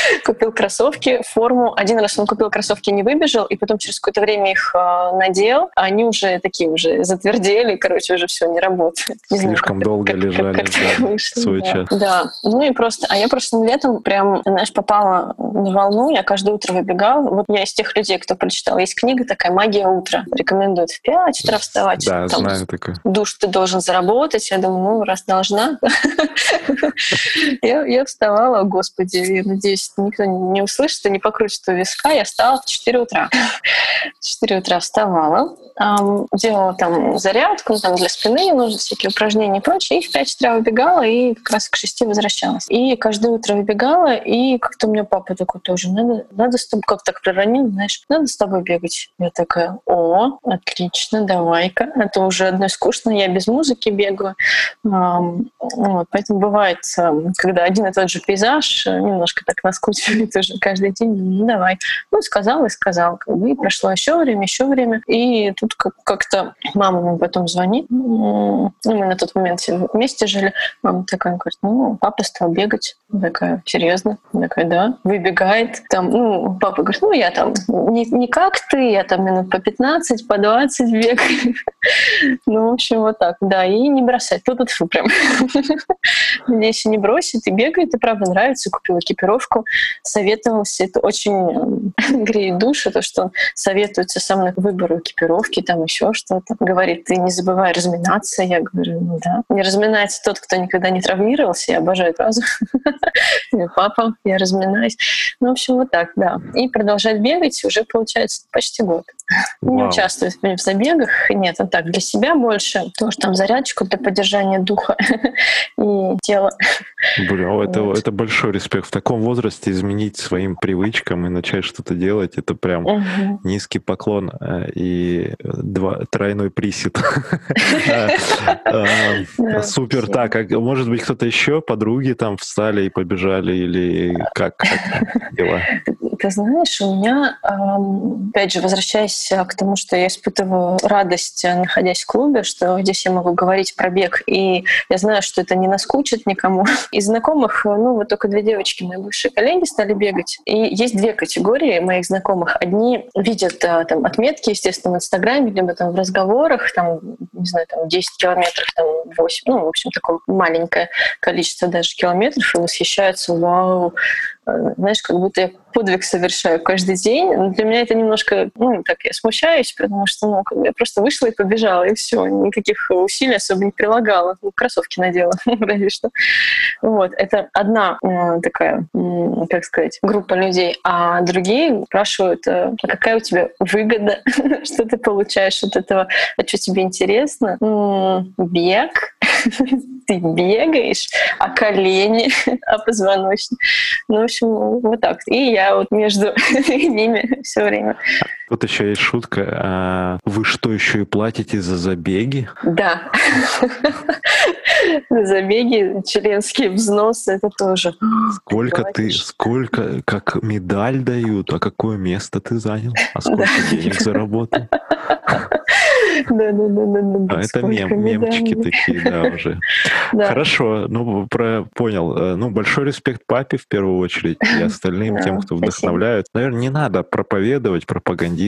Купил кроссовки, форму. Один раз он купил кроссовки, не выбежал, и потом через какое-то время их а, надел. Они уже такие уже затвердели, короче, уже все не работает. Не Слишком знаю, долго как, лежали, как, как да, вышло, свой да. час. Да. Ну и просто, а я прошлым летом прям, знаешь, попала на волну, я каждое утро выбегала, Вот я из тех людей, кто прочитал, есть книга такая «Магия утра». Рекомендуют в 5 утра вставать. Да, там, знаю такое. Душ ты должен заработать. Я думаю, ну, раз должна. Я вставала, господи, я надеюсь, никто не услышит и не покрутит у виска. Я встала в 4 утра. В 4 утра вставала, делала там зарядку, там для спины нужны всякие упражнения и прочее, и в 5 утра выбегала, и как раз к 6 возвращалась. И каждое утро выбегала, и как-то у меня папа такой тоже, надо, надо с тобой, как так проронил, знаешь, надо с тобой бегать. Я такая, о, отлично, давай-ка. Это уже одно скучно, я без музыки бегаю. Вот, поэтому бывает, когда один и тот же пейзаж э, немножко так наскучивает уже каждый день, ну давай. Ну, сказал и сказал. Как бы, и прошло еще время, еще время. И тут как-то мама мне потом звонит. Ну, мы на тот момент вместе жили. Мама такая говорит, ну, папа стал бегать. такая, серьезно? такая, да. Выбегает. Там, ну, папа говорит, ну, я там не, не как ты, я там минут по 15, по 20 бегаю. Ну, в общем, вот так, да. И не бросать. Тут фу прям. Надеюсь, не бросит и бегает, и правда нравится. Купил экипировку, советовался. Это очень греет душу, то, что он советуется сам на выбору экипировки, там еще что-то. Говорит, ты не забывай разминаться. Я говорю, ну да. Не разминается тот, кто никогда не травмировался. Я обожаю фразу. Папа, я разминаюсь. Ну, в общем, вот так, да. И продолжать бегать уже, получается, почти год. Вау. Не участвую в забегах. Нет, он так, для себя больше. Потому что там зарядочку для поддержания духа и тела. Бля, это, вот. это большой респект. В таком возрасте изменить своим привычкам и начать что-то делать, это прям угу. низкий поклон э, и два, тройной присед. А, супер. Так, а может быть, кто-то еще, подруги там встали и побежали или как дела? Ты знаешь, у меня, опять же, возвращаясь к тому, что я испытываю радость, находясь в клубе, что здесь я могу говорить про бег, и я знаю, что это не наскучит никому. Из знакомых, ну, вот только две девочки, мои бывшие коллеги, стали бегать. И есть две категории моих знакомых. Одни видят там отметки, естественно, в Инстаграме, либо там в разговорах, там, не знаю, там 10 километров, там 8, ну, в общем, такое маленькое количество даже километров, и восхищаются, вау, Э, знаешь, как будто я подвиг совершаю каждый день. Но для меня это немножко, ну, так я смущаюсь, потому что, ну, как бы я просто вышла и побежала, и все, никаких усилий особо не прилагала. Ну, кроссовки надела, разве что. Вот, это одна такая, как сказать, группа людей, а другие спрашивают, э, а какая у тебя выгода, что ты получаешь от этого, а что тебе интересно? Бег, ты бегаешь, а колени, а позвоночник. Ну, в общем, вот так. И я вот между ними все время. Тут еще есть шутка. А вы что, еще и платите за забеги? Да. Забеги, членские взносы, это тоже. Сколько ты, сколько, как медаль дают, а какое место ты занял, а сколько денег заработал? Да, да, да, да, да. А это мем, мемчики такие, да, уже. Хорошо, ну, про, понял. Э, ну, большой респект папе в первую очередь и остальным тем, кто вдохновляют. Наверное, не надо проповедовать, пропагандировать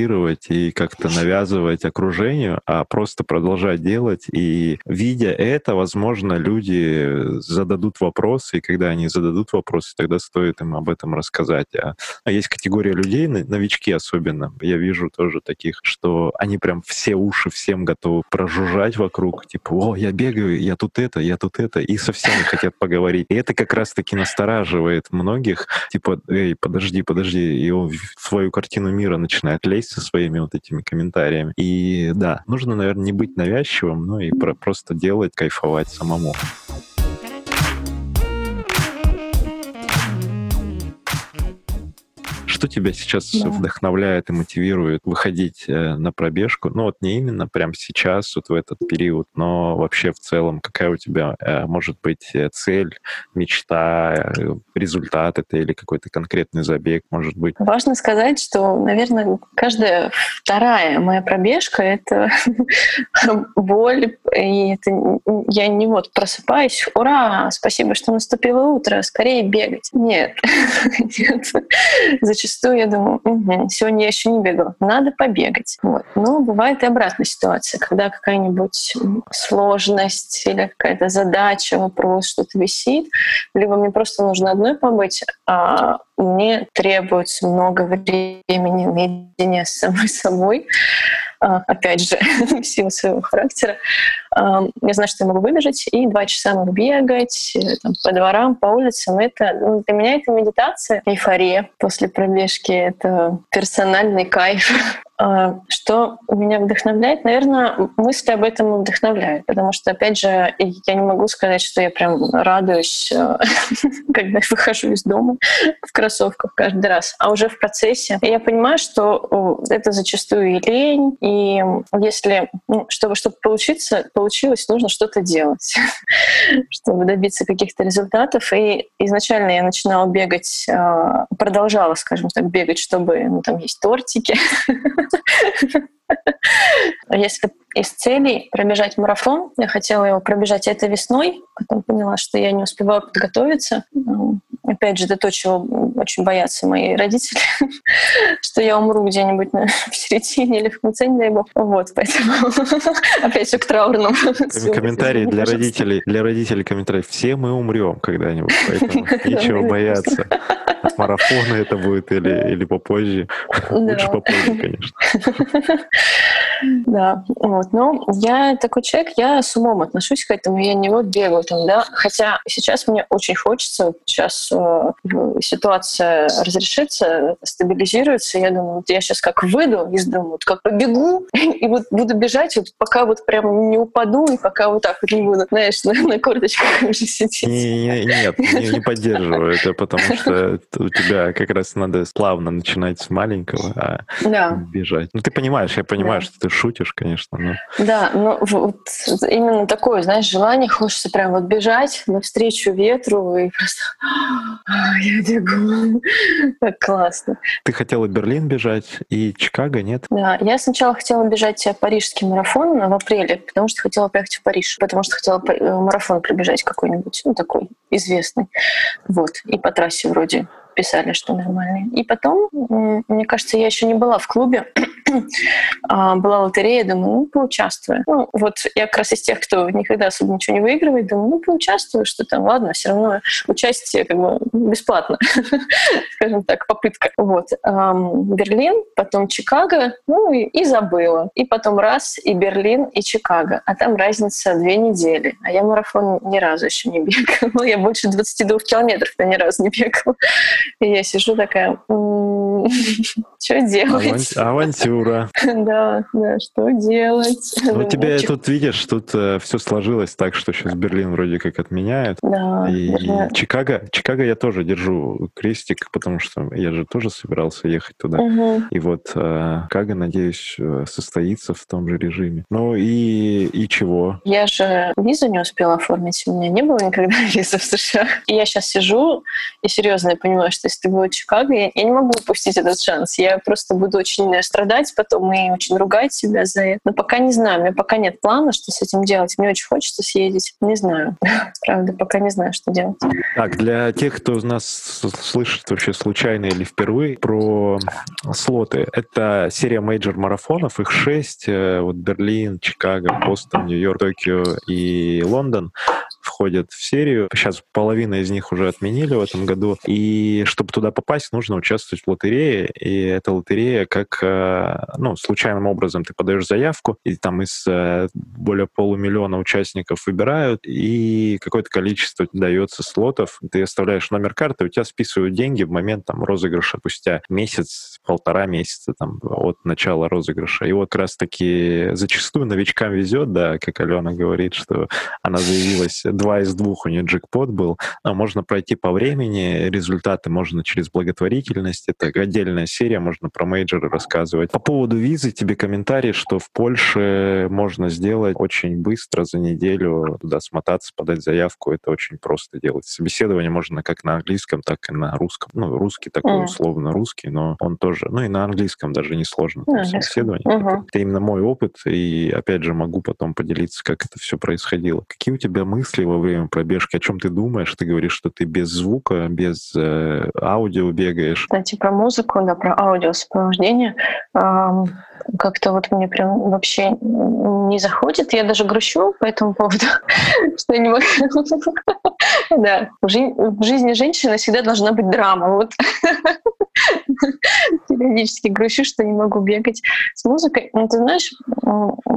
и как-то навязывать окружению, а просто продолжать делать. И видя это, возможно, люди зададут вопросы, и когда они зададут вопросы, тогда стоит им об этом рассказать. А, а есть категория людей, новички особенно, я вижу тоже таких, что они прям все уши всем готовы прожужжать вокруг, типа, о, я бегаю, я тут это, я тут это, и со всеми хотят поговорить. И это как раз-таки настораживает многих, типа, эй, подожди, подожди, и он в свою картину мира начинает лезть со своими вот этими комментариями. И да, нужно, наверное, не быть навязчивым, но и про- просто делать, кайфовать самому. Что тебя сейчас да. вдохновляет и мотивирует выходить э, на пробежку? Ну вот не именно прямо сейчас, вот в этот период, но вообще в целом, какая у тебя э, может быть э, цель, мечта, результат это или какой-то конкретный забег, может быть? Важно сказать, что, наверное, каждая вторая моя пробежка — это боль, и это я не вот просыпаюсь, ура, спасибо, что наступило утро, скорее бегать. Нет. Нет. Зачастую зачастую я думаю, угу, сегодня я еще не бегала, надо побегать. Вот. Но бывает и обратная ситуация, когда какая-нибудь сложность или какая-то задача, вопрос, что-то висит, либо мне просто нужно одной побыть, а мне требуется много времени наедине с самой собой, опять же, в силу своего характера. А, я знаю, что я могу выбежать и два часа могу бегать э, там, по дворам, по улицам. Это, ну, для меня это медитация, эйфория после пробежки. Это персональный кайф. А, что меня вдохновляет? Наверное, мысли об этом вдохновляют, потому что, опять же, я не могу сказать, что я прям радуюсь, э, когда я выхожу из дома в кроссовках каждый раз, а уже в процессе. Я понимаю, что это зачастую и лень, и если, ну, чтобы, чтобы получиться, получилось, нужно что-то делать, чтобы добиться каких-то результатов. И изначально я начинала бегать, а, продолжала, скажем так, бегать, чтобы ну, там есть тортики, Если из целей пробежать марафон, я хотела его пробежать этой весной, потом поняла, что я не успеваю подготовиться. Опять же, это то, чего очень боятся мои родители, что я умру где-нибудь в середине или в конце, не дай бог. Вот, поэтому опять же к траурному. Комментарии для родителей, для родителей комментарии. Все мы умрем когда-нибудь, поэтому нечего бояться. От марафона это будет или, или попозже. Лучше попозже, конечно. Да, вот. Но я такой человек, я с умом отношусь к этому, я не вот бегаю там, да. Хотя сейчас мне очень хочется, сейчас э, ситуация разрешится, стабилизируется, я думаю, вот я сейчас как выйду из дома, вот как побегу, и вот буду бежать, вот пока вот прям не упаду, и пока вот так вот не буду, знаешь, на, на корточках уже сидеть. Не, нет, не, не поддерживаю это, потому что у тебя как раз надо плавно начинать с маленького, а да. бежать. Ну, ты понимаешь, я понимаю, да. что ты шутишь, конечно. Но... Да, но вот именно такое, знаешь, желание, хочется прям вот бежать навстречу ветру и просто «А, я бегу. Так классно. Ты хотела Берлин бежать и Чикаго, нет? Да, я сначала хотела бежать парижский марафон в апреле, потому что хотела поехать в Париж, потому что хотела э, марафон пробежать какой-нибудь, ну такой известный. Вот. И по трассе вроде писали, что нормальные. И потом, мне кажется, я еще не была в клубе, была лотерея, думаю, ну, поучаствую. Ну, вот я как раз из тех, кто никогда особо ничего не выигрывает, думаю, ну, поучаствую, что там, ладно, все равно участие как бы бесплатно, скажем так, попытка. Вот. Берлин, потом Чикаго, ну, и, и забыла. И потом раз, и Берлин, и Чикаго. А там разница две недели. А я марафон ни разу еще не бегала. Я больше 22 километров ни разу не бегала. И я сижу такая, что делать? Авантюра. Да, да, что делать? Ну, у тебя тут, видишь, тут э, все сложилось так, что сейчас Берлин вроде как отменяют. Да. И Чикаго, Чикаго я тоже держу крестик, потому что я же тоже собирался ехать туда. И вот э, Чикаго, надеюсь, э, состоится в том же режиме. Ну и, и чего? Я же визу не успела оформить. У меня не было никогда визы в США. И я сейчас сижу и серьезно я понимаю, что если ты будет в Чикаго, я, я не могу упустить этот шанс. Я просто буду очень страдать потом и очень ругать себя за это. Но пока не знаю, у меня пока нет плана, что с этим делать. Мне очень хочется съездить. Не знаю. Правда, пока не знаю, что делать. Так, для тех, кто из нас слышит вообще случайно или впервые про слоты, это серия major марафонов, их шесть. Э, вот Берлин, Чикаго, Бостон, Нью-Йорк, Токио и Лондон входят в серию. Сейчас половина из них уже отменили в этом году. И чтобы туда попасть, нужно участвовать в лотерее. И эта лотерея как, э, ну, случайным образом ты подаешь заявку, и там из э, более полумиллиона участников выбирают, и какое-то количество дается слотов. Ты оставляешь номер карты, у тебя списывают деньги в момент там розыгрыша спустя месяц, полтора месяца там от начала розыгрыша. И вот как раз таки зачастую новичкам везет, да, как Алена говорит, что она заявилась два из двух у нее джекпот был. Но можно пройти по времени, результаты можно через благотворительность. Это отдельная серия, можно про мейджоры рассказывать. По поводу визы тебе комментарий, что в Польше можно сделать очень быстро, за неделю туда смотаться, подать заявку. Это очень просто делать. Собеседование можно как на английском, так и на русском. Ну, русский такой mm. условно русский, но он тоже, ну и на английском даже несложно mm. собеседование. Uh-huh. Это, это именно мой опыт, и опять же могу потом поделиться, как это все происходило. Какие у тебя мысли во время пробежки? О чем ты думаешь? Ты говоришь, что ты без звука, без э, аудио бегаешь. Кстати, про музыку, да, про аудиосопровождение. Эм, как-то вот мне прям вообще не заходит. Я даже грущу по этому поводу, что не могу... Да, в жизни женщины всегда должна быть драма. Вот периодически грущу, что не могу бегать с музыкой. Но ты знаешь,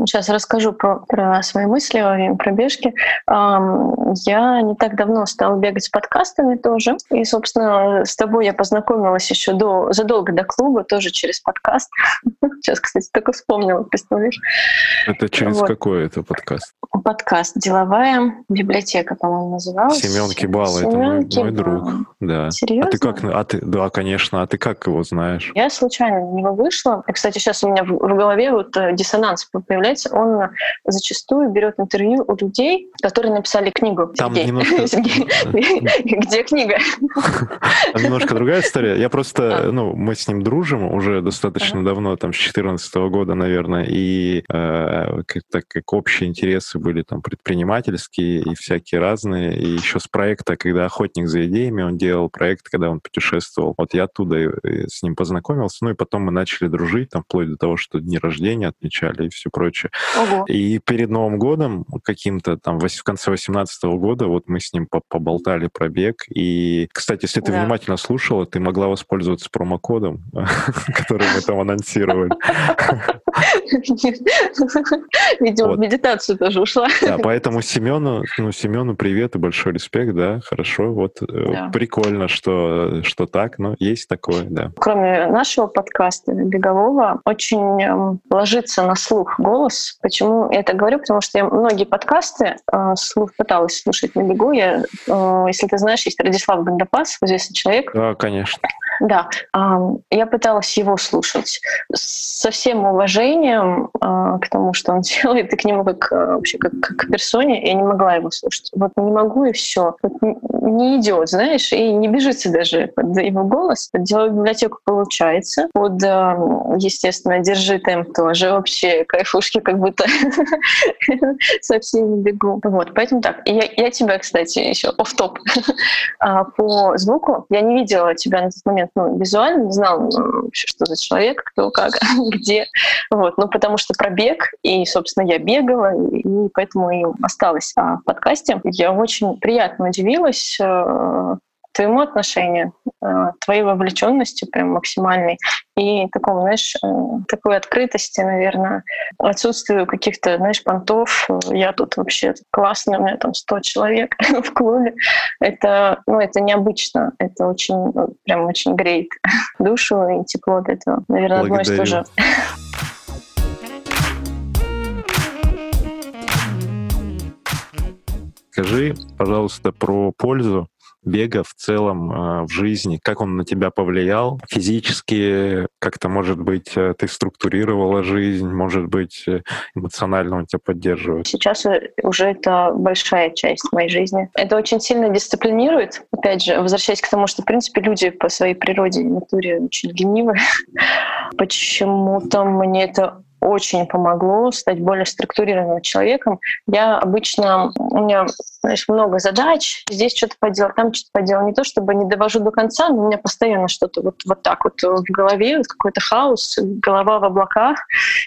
сейчас расскажу про, про свои мысли во время пробежки. Я не так давно стала бегать с подкастами тоже. И, собственно, с тобой я познакомилась еще до, задолго до клуба, тоже через подкаст. Сейчас, кстати, только вспомнила, представляешь? Это через вот. какой это подкаст? Подкаст «Деловая библиотека», по-моему, называлась. Семен Кибал, это мой, мой друг. Да. Серьезно? А ты как? А ты, да, конечно. А ты как его знаешь? Я случайно на него вышла. И, кстати, сейчас у меня в, в голове вот э, диссонанс появляется. Он зачастую берет интервью у людей, которые написали книгу. Там Сергей. немножко... Где книга? Там немножко другая история. Я просто, ну, мы с ним дружим уже достаточно давно, там, с 2014 года, наверное, и э, так как общие интересы были там предпринимательские и всякие разные, и еще с проекта, когда «Охотник за идеями», он делал проект, когда он путешествовал. Вот я оттуда с ним познакомился, ну и потом мы начали дружить, там, вплоть до того, что дни рождения отмечали и все прочее. Ого. И перед Новым годом, каким-то там, в конце 18 года, вот мы с ним поболтали про бег. И, кстати, если ты да. внимательно слушала, ты могла воспользоваться промокодом, который мы там анонсировали. Видимо, в медитацию тоже ушла. Да, поэтому Семену, ну, Семену привет и большой респект, да, хорошо, вот э, прикольно, что, что так, но есть такое, да. Кроме нашего подкаста бегового, очень эм, ложится на слух голос. Почему я это говорю? Потому что я многие подкасты э, слух пыталась слушать на бегу. Я, э, если ты знаешь, есть Радислав Гандапас, известный человек. Да, конечно. Да, я пыталась его слушать со всем уважением а, к тому, что он делает, и к нему как а, вообще как, как к персоне, я не могла его слушать. Вот не могу и все. Вот не идет, знаешь, и не бежится даже под его голос. Делаю библиотеку получается. Под, естественно, держи темп тоже вообще кайфушки как будто со всеми бегу. Вот, поэтому так. Я, я тебя, кстати, еще оф топ а, по звуку. Я не видела тебя на тот момент ну, визуально, не знала ну, что за человек, кто как, где. Вот. Ну, потому что пробег, и, собственно, я бегала, и поэтому и осталась а, в подкасте. Я очень приятно удивилась э, твоему отношению, э, твоей вовлеченности прям максимальной и такого, знаешь, э, такой открытости, наверное, отсутствию каких-то, знаешь, понтов. Я тут вообще классно, у меня там 100 человек в клубе. Это, ну, это необычно, это очень, ну, прям очень греет душу и тепло от этого. Наверное, одно из тоже. Скажи, пожалуйста, про пользу бега в целом э, в жизни, как он на тебя повлиял физически, как-то, может быть, э, ты структурировала жизнь, может быть, э, эмоционально он тебя поддерживает? Сейчас уже это большая часть моей жизни. Это очень сильно дисциплинирует. Опять же, возвращаясь к тому, что, в принципе, люди по своей природе и натуре очень ленивы. Почему-то мне это очень помогло стать более структурированным человеком. Я обычно, у меня, знаешь, много задач, здесь что-то поделал, там что-то поделал. Не то чтобы не довожу до конца, но у меня постоянно что-то вот, вот так вот в голове, вот какой-то хаос, голова в облаках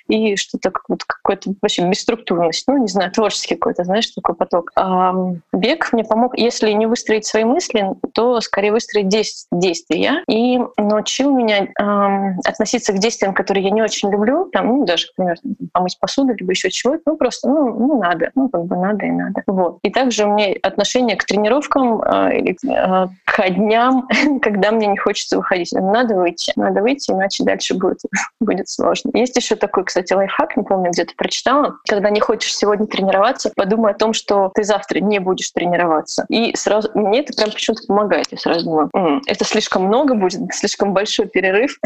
и что-то вот какой-то вообще бесструктурность. Ну, не знаю, творческий какой-то, знаешь, такой поток. А бег мне помог, если не выстроить свои мысли, то скорее выстроить действия и научил меня эм, относиться к действиям, которые я не очень люблю, там, ну, даже например, помыть посуду, либо еще чего-то, ну просто, ну, ну надо, ну как бы надо и надо. Вот. И также меня отношение к тренировкам э, или э, к дням, когда мне не хочется выходить. Надо выйти, надо выйти, иначе дальше будет, будет сложно. Есть еще такой, кстати, лайфхак, не помню, где-то прочитала. Когда не хочешь сегодня тренироваться, подумай о том, что ты завтра не будешь тренироваться. И сразу мне это прям почему-то помогает. Я сразу думаю, М, это слишком много будет, слишком большой перерыв.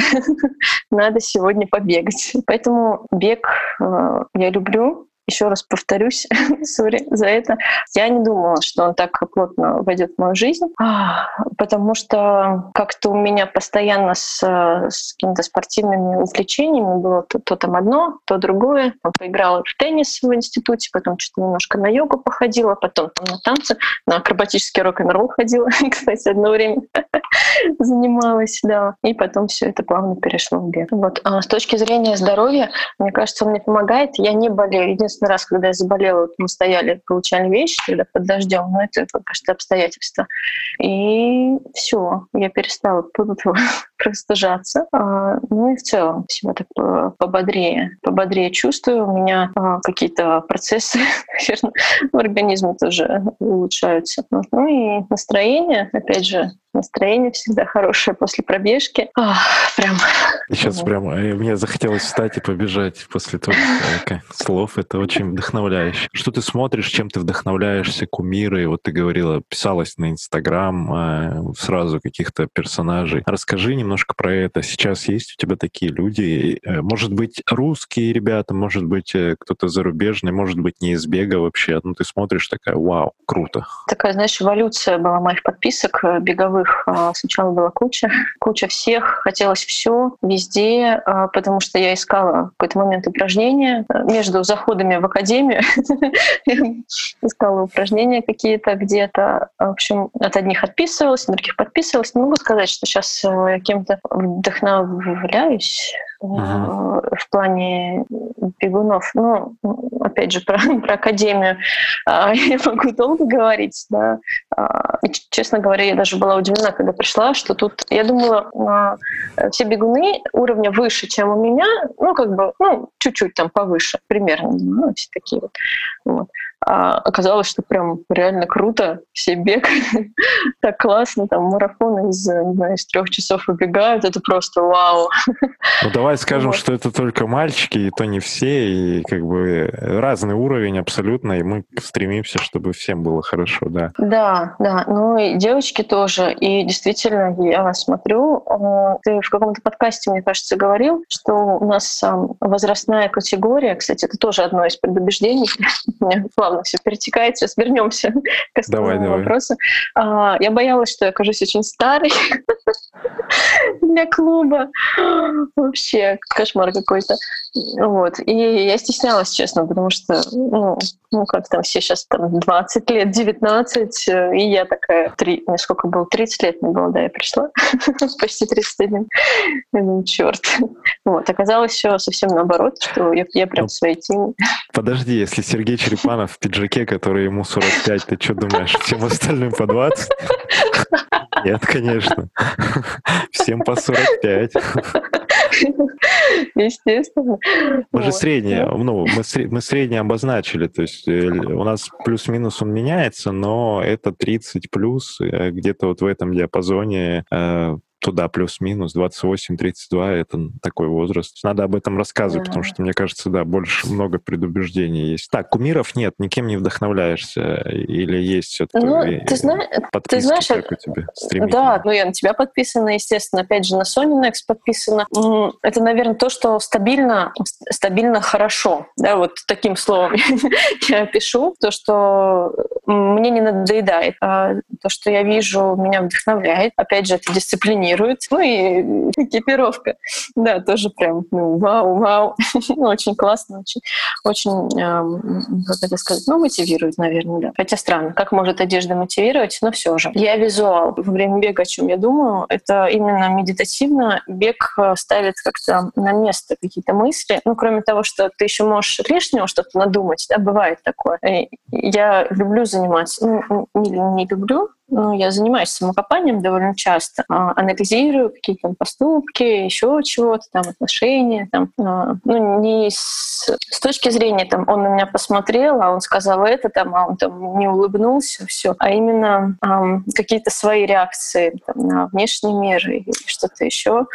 Надо сегодня побегать. Поэтому бег э, я люблю, еще раз повторюсь, сори за это, я не думала, что он так плотно войдет в мою жизнь, потому что как-то у меня постоянно с, с какими-то спортивными увлечениями было то, то там одно, то другое. Поиграла в теннис в институте, потом что-то немножко на йогу походила, потом там на танцы, на акробатический рок-н-ролл ходила, кстати, одно время занималась, да. И потом все это плавно перешло в бег. Вот. А с точки зрения здоровья, мне кажется, он мне помогает. Я не болею. Единственный раз, когда я заболела, мы стояли, получали вещи, когда под дождем, но это просто обстоятельства. И все, я перестала просто жаться. А, ну и в целом себя так пободрее, пободрее чувствую. У меня а, какие-то процессы, наверное, в организме тоже улучшаются. Ну и настроение, опять же, настроение всегда хорошее после пробежки. Ах, прям. Сейчас ну. прям э, мне захотелось встать и побежать после твоих э, слов. Это очень вдохновляюще. Что ты смотришь, чем ты вдохновляешься, кумиры? Вот ты говорила, писалась на Инстаграм э, сразу каких-то персонажей. Расскажи немножко про это. Сейчас есть у тебя такие люди? Может быть, русские ребята, может быть, кто-то зарубежный, может быть, не из бега вообще. Ну, ты смотришь такая, вау, круто. Такая, знаешь, эволюция была моих подписок беговых новых а, сначала была куча, куча всех, хотелось все, везде, а, потому что я искала в какой-то момент упражнения между заходами в академию, искала упражнения какие-то где-то, в общем, от одних отписывалась, от других подписывалась. Не могу сказать, что сейчас э, кем-то вдохновляюсь, uh в плане бегунов. Ну, опять же, про, про академию а, я могу долго говорить. Да. А, честно говоря, я даже была удивлена, когда пришла, что тут, я думала, а, все бегуны уровня выше, чем у меня, ну, как бы, ну, чуть-чуть там повыше, примерно, ну, все такие вот. вот. А оказалось, что прям реально круто, все бегают, так классно, там марафон из, не знаю, из трех часов убегают, это просто вау. Ну давай скажем, вот. что это только мальчики, и то не все, и как бы разный уровень абсолютно, и мы стремимся, чтобы всем было хорошо, да. Да, да, ну и девочки тоже, и действительно, я смотрю, э, ты в каком-то подкасте, мне кажется, говорил, что у нас возрастная категория, кстати, это тоже одно из предубеждений, плавно все перетекает. Сейчас вернемся к основному давай, вопросу. Давай. Я боялась, что я окажусь очень старой для клуба. Вообще кошмар какой-то. Вот. И я стеснялась, честно, потому что, ну, ну как там все сейчас там 20 лет, 19, и я такая, 3, мне сколько было, 30 лет мне было, да, я пришла, почти 31. Я думаю, черт. Вот, оказалось все совсем наоборот, что я, я прям в своей теме. Подожди, если Сергей Черепанов в пиджаке, который ему 45, ты что думаешь, всем остальным по 20? Нет, конечно. Всем по 45. Естественно. Мы же среднее, ну, мы, мы среднее обозначили, то есть э, у нас плюс-минус он меняется, но это 30 плюс, э, где-то вот в этом диапазоне э, туда плюс-минус 28-32 это такой возраст. Надо об этом рассказывать, да. потому что, мне кажется, да, больше много предубеждений есть. Так, кумиров нет, никем не вдохновляешься или есть все-таки ну, ты, зна... ты знаешь, как у тебя Да, ну я на тебя подписана, естественно, опять же на Sony Next подписана. Это, наверное, то, что стабильно, стабильно хорошо, да, вот таким словом я пишу, то, что мне не надоедает, а то, что я вижу, меня вдохновляет. Опять же, это дисциплинирует планирует. Ну и экипировка. Да, тоже прям ну, вау, вау. очень классно, очень, очень эм, как это сказать, ну, мотивирует, наверное, да. Хотя странно, как может одежда мотивировать, но все же. Я визуал. Во время бега, о чем я думаю, это именно медитативно. Бег э, ставит как-то на место какие-то мысли. Ну, кроме того, что ты еще можешь лишнего что-то надумать, да, бывает такое. Я люблю заниматься, ну, не, не люблю, ну, я занимаюсь самокопанием довольно часто, а, анализирую какие-то там поступки, еще чего-то, там, отношения, там, а, ну, не с, с точки зрения, там, он на меня посмотрел, а он сказал это, там, а он там не улыбнулся, все, а именно а, какие-то свои реакции там, на внешний мир и что-то еще.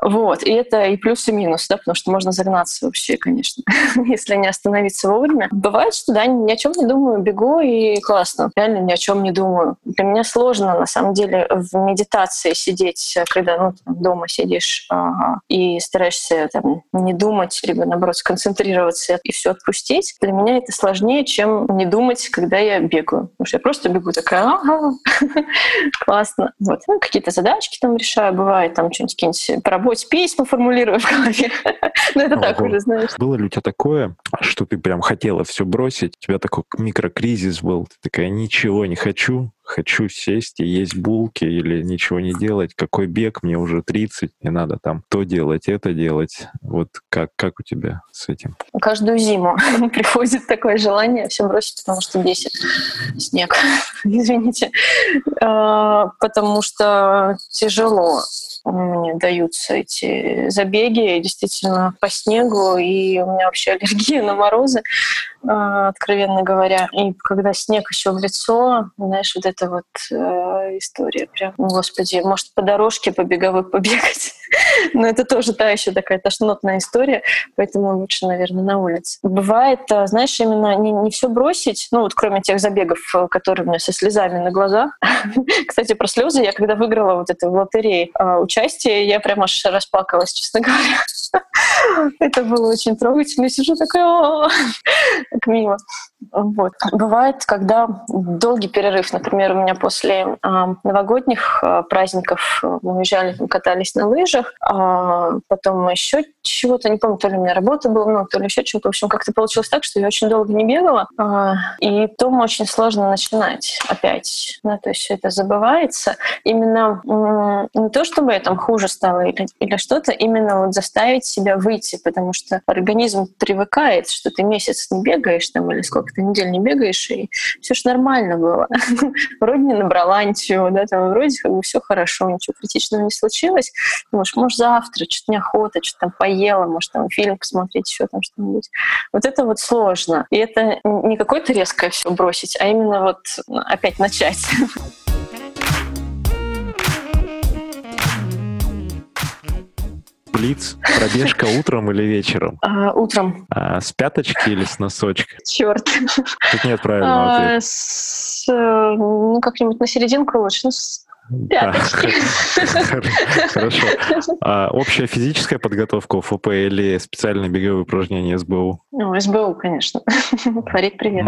Вот, и это и плюс, и минус, да, потому что можно загнаться вообще, конечно, если не остановиться вовремя. Бывает, что, да, ни о чем не думаю, бегу, и классно, реально ни о чем не думаю. Для меня сложно, на самом деле, в медитации сидеть, когда, ну, там, дома сидишь ага, и стараешься там не думать, либо, наоборот, сконцентрироваться и все отпустить. Для меня это сложнее, чем не думать, когда я бегаю. Потому что я просто бегу такая, ага, классно. Вот. Ну, какие-то задачки там решаю, бывает, там что-нибудь какие-нибудь работе письма формулирую в голове. Ну, это так уже, знаешь. Было ли у тебя такое, что ты прям хотела все бросить? У тебя такой микрокризис был? Ты такая, ничего не хочу, хочу сесть и есть булки или ничего не делать, какой бег, мне уже 30, не надо там то делать, это делать. Вот как, как у тебя с этим? Каждую зиму приходит такое желание все бросить, потому что бесит снег. Извините. А, потому что тяжело мне даются эти забеги действительно по снегу, и у меня вообще аллергия на морозы. А, откровенно говоря. И когда снег еще в лицо, знаешь, вот эта вот э, история прям, господи, может по дорожке по беговой побегать. Но это тоже та еще такая тошнотная история, поэтому лучше, наверное, на улице. Бывает, э, знаешь, именно не, не все бросить, ну вот кроме тех забегов, э, которые у меня со слезами на глазах. Кстати, про слезы я когда выиграла вот это в лотерее э, участие, я прямо аж расплакалась, честно говоря. Это было очень трогательно. Я сижу такая, так мило. Вот. Бывает, когда долгий перерыв, например, у меня после э, новогодних э, праздников мы уезжали, катались на лыжах, а потом еще чего-то, не помню, то ли у меня работа была, ну, то ли еще чего-то. В общем, как-то получилось так, что я очень долго не бегала, и потом очень сложно начинать опять. Да, то есть это забывается. Именно не то, чтобы я там хуже стала или, или что-то, именно вот заставить себя выйти, потому что организм привыкает, что ты месяц не бегаешь там или сколько ты недель не бегаешь, и все же нормально было. вроде не набрала ничего, да, там вроде как бы все хорошо, ничего критичного не случилось. Думаешь, может, завтра что-то неохота, что-то там поела, может, там фильм посмотреть, еще там что-нибудь. Вот это вот сложно. И это не какое-то резкое все бросить, а именно вот опять начать. Блиц, пробежка утром или вечером? А, утром. А, с пяточки или с носочка? Черт. Тут нет правильного а, ответа. С, ну, как-нибудь на серединку лучше. Ну, с Хорошо. А общая физическая подготовка УФП или специальные беговые упражнения СБУ? Ну, СБУ, конечно. Фарид, привет.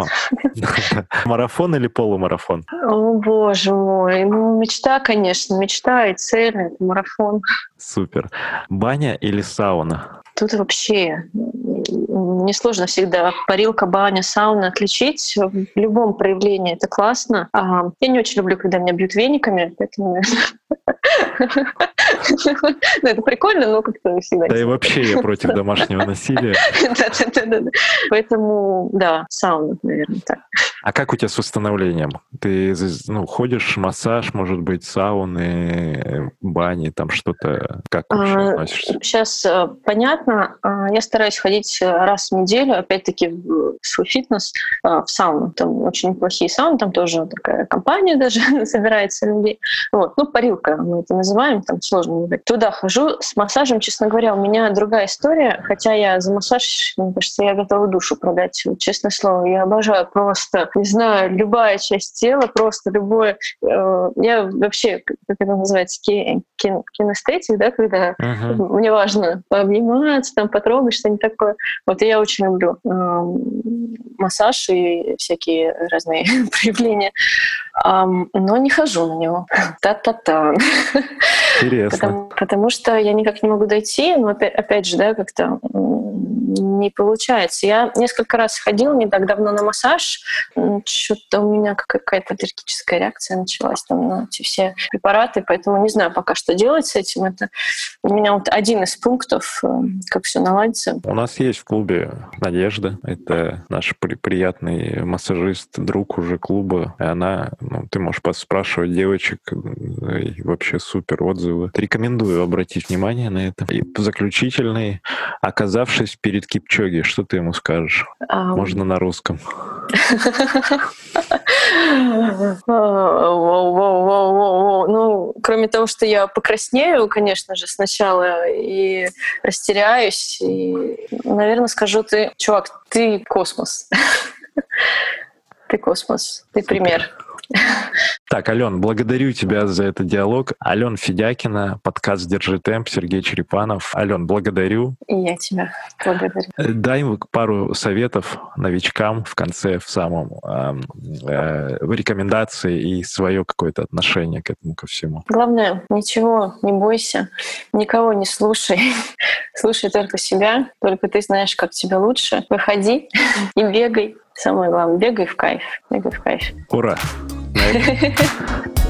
Марафон или полумарафон? О, боже мой. Ну, мечта, конечно. Мечта и цель — это марафон. Супер. Баня или сауна? Тут вообще несложно всегда парилка, баня, сауна отличить. В любом проявлении это классно. А, я не очень люблю, когда меня бьют вениками, поэтому ну, это прикольно, но как-то всегда... Да и вообще я против домашнего насилия. Да-да-да. Поэтому, да, сауна, наверное, так. А как у тебя с восстановлением? Ты ну, ходишь, массаж, может быть, сауны, бани, там что-то, как вообще а, относишься? Сейчас э, понятно. А, я стараюсь ходить раз в неделю, опять-таки, в свой фитнес, э, в сауну. Там очень неплохие сауны, там тоже такая компания даже собирается людей. Вот. Ну, парилка мы это называем, там сложно назвать. Туда хожу. С массажем, честно говоря, у меня другая история, хотя я за массаж, мне кажется, я готова душу продать, честное слово. Я обожаю просто, не знаю, любая часть тела, просто любое. Э, я вообще, как это называется, ки, ки, кинестетик, да, когда uh-huh. мне важно пообниматься, там, потрогать, что-нибудь такое. Вот я очень люблю э, массаж и всякие разные проявления но не хожу на него. Та-та-та. Интересно. Потому, потому что я никак не могу дойти, но опять, опять же, да, как-то не получается. Я несколько раз ходила не так давно на массаж, что-то у меня какая-то аллергическая реакция началась там на эти все препараты, поэтому не знаю пока что делать с этим. Это у меня вот один из пунктов, э, как все наладится. У нас есть в клубе Надежда, это наш при приятный массажист, друг уже клуба, и она, ну, ты можешь спрашивать девочек, и вообще супер отзывы. Рекомендую обратить внимание на это. И заключительный, оказавшись перед Эльд Кипчоги, что ты ему скажешь? Um... Можно на русском. Ну, кроме того, что я покраснею, конечно же, сначала и растеряюсь, и, наверное, скажу ты, чувак, ты космос. Ты космос, ты пример. Так, Ален, благодарю тебя за этот диалог. Ален Федякина, подкаст «Держи темп», Сергей Черепанов. Ален, благодарю. И я тебя благодарю. Э, дай пару советов новичкам в конце, в самом, э, э, рекомендации и свое какое-то отношение к этому ко всему. Главное, ничего не бойся, никого не слушай. Слушай только себя, только ты знаешь, как тебе лучше. Выходи и бегай. Самое главное, бегай в кайф. Бегай в кайф. Ура! 嘿嘿嘿嘿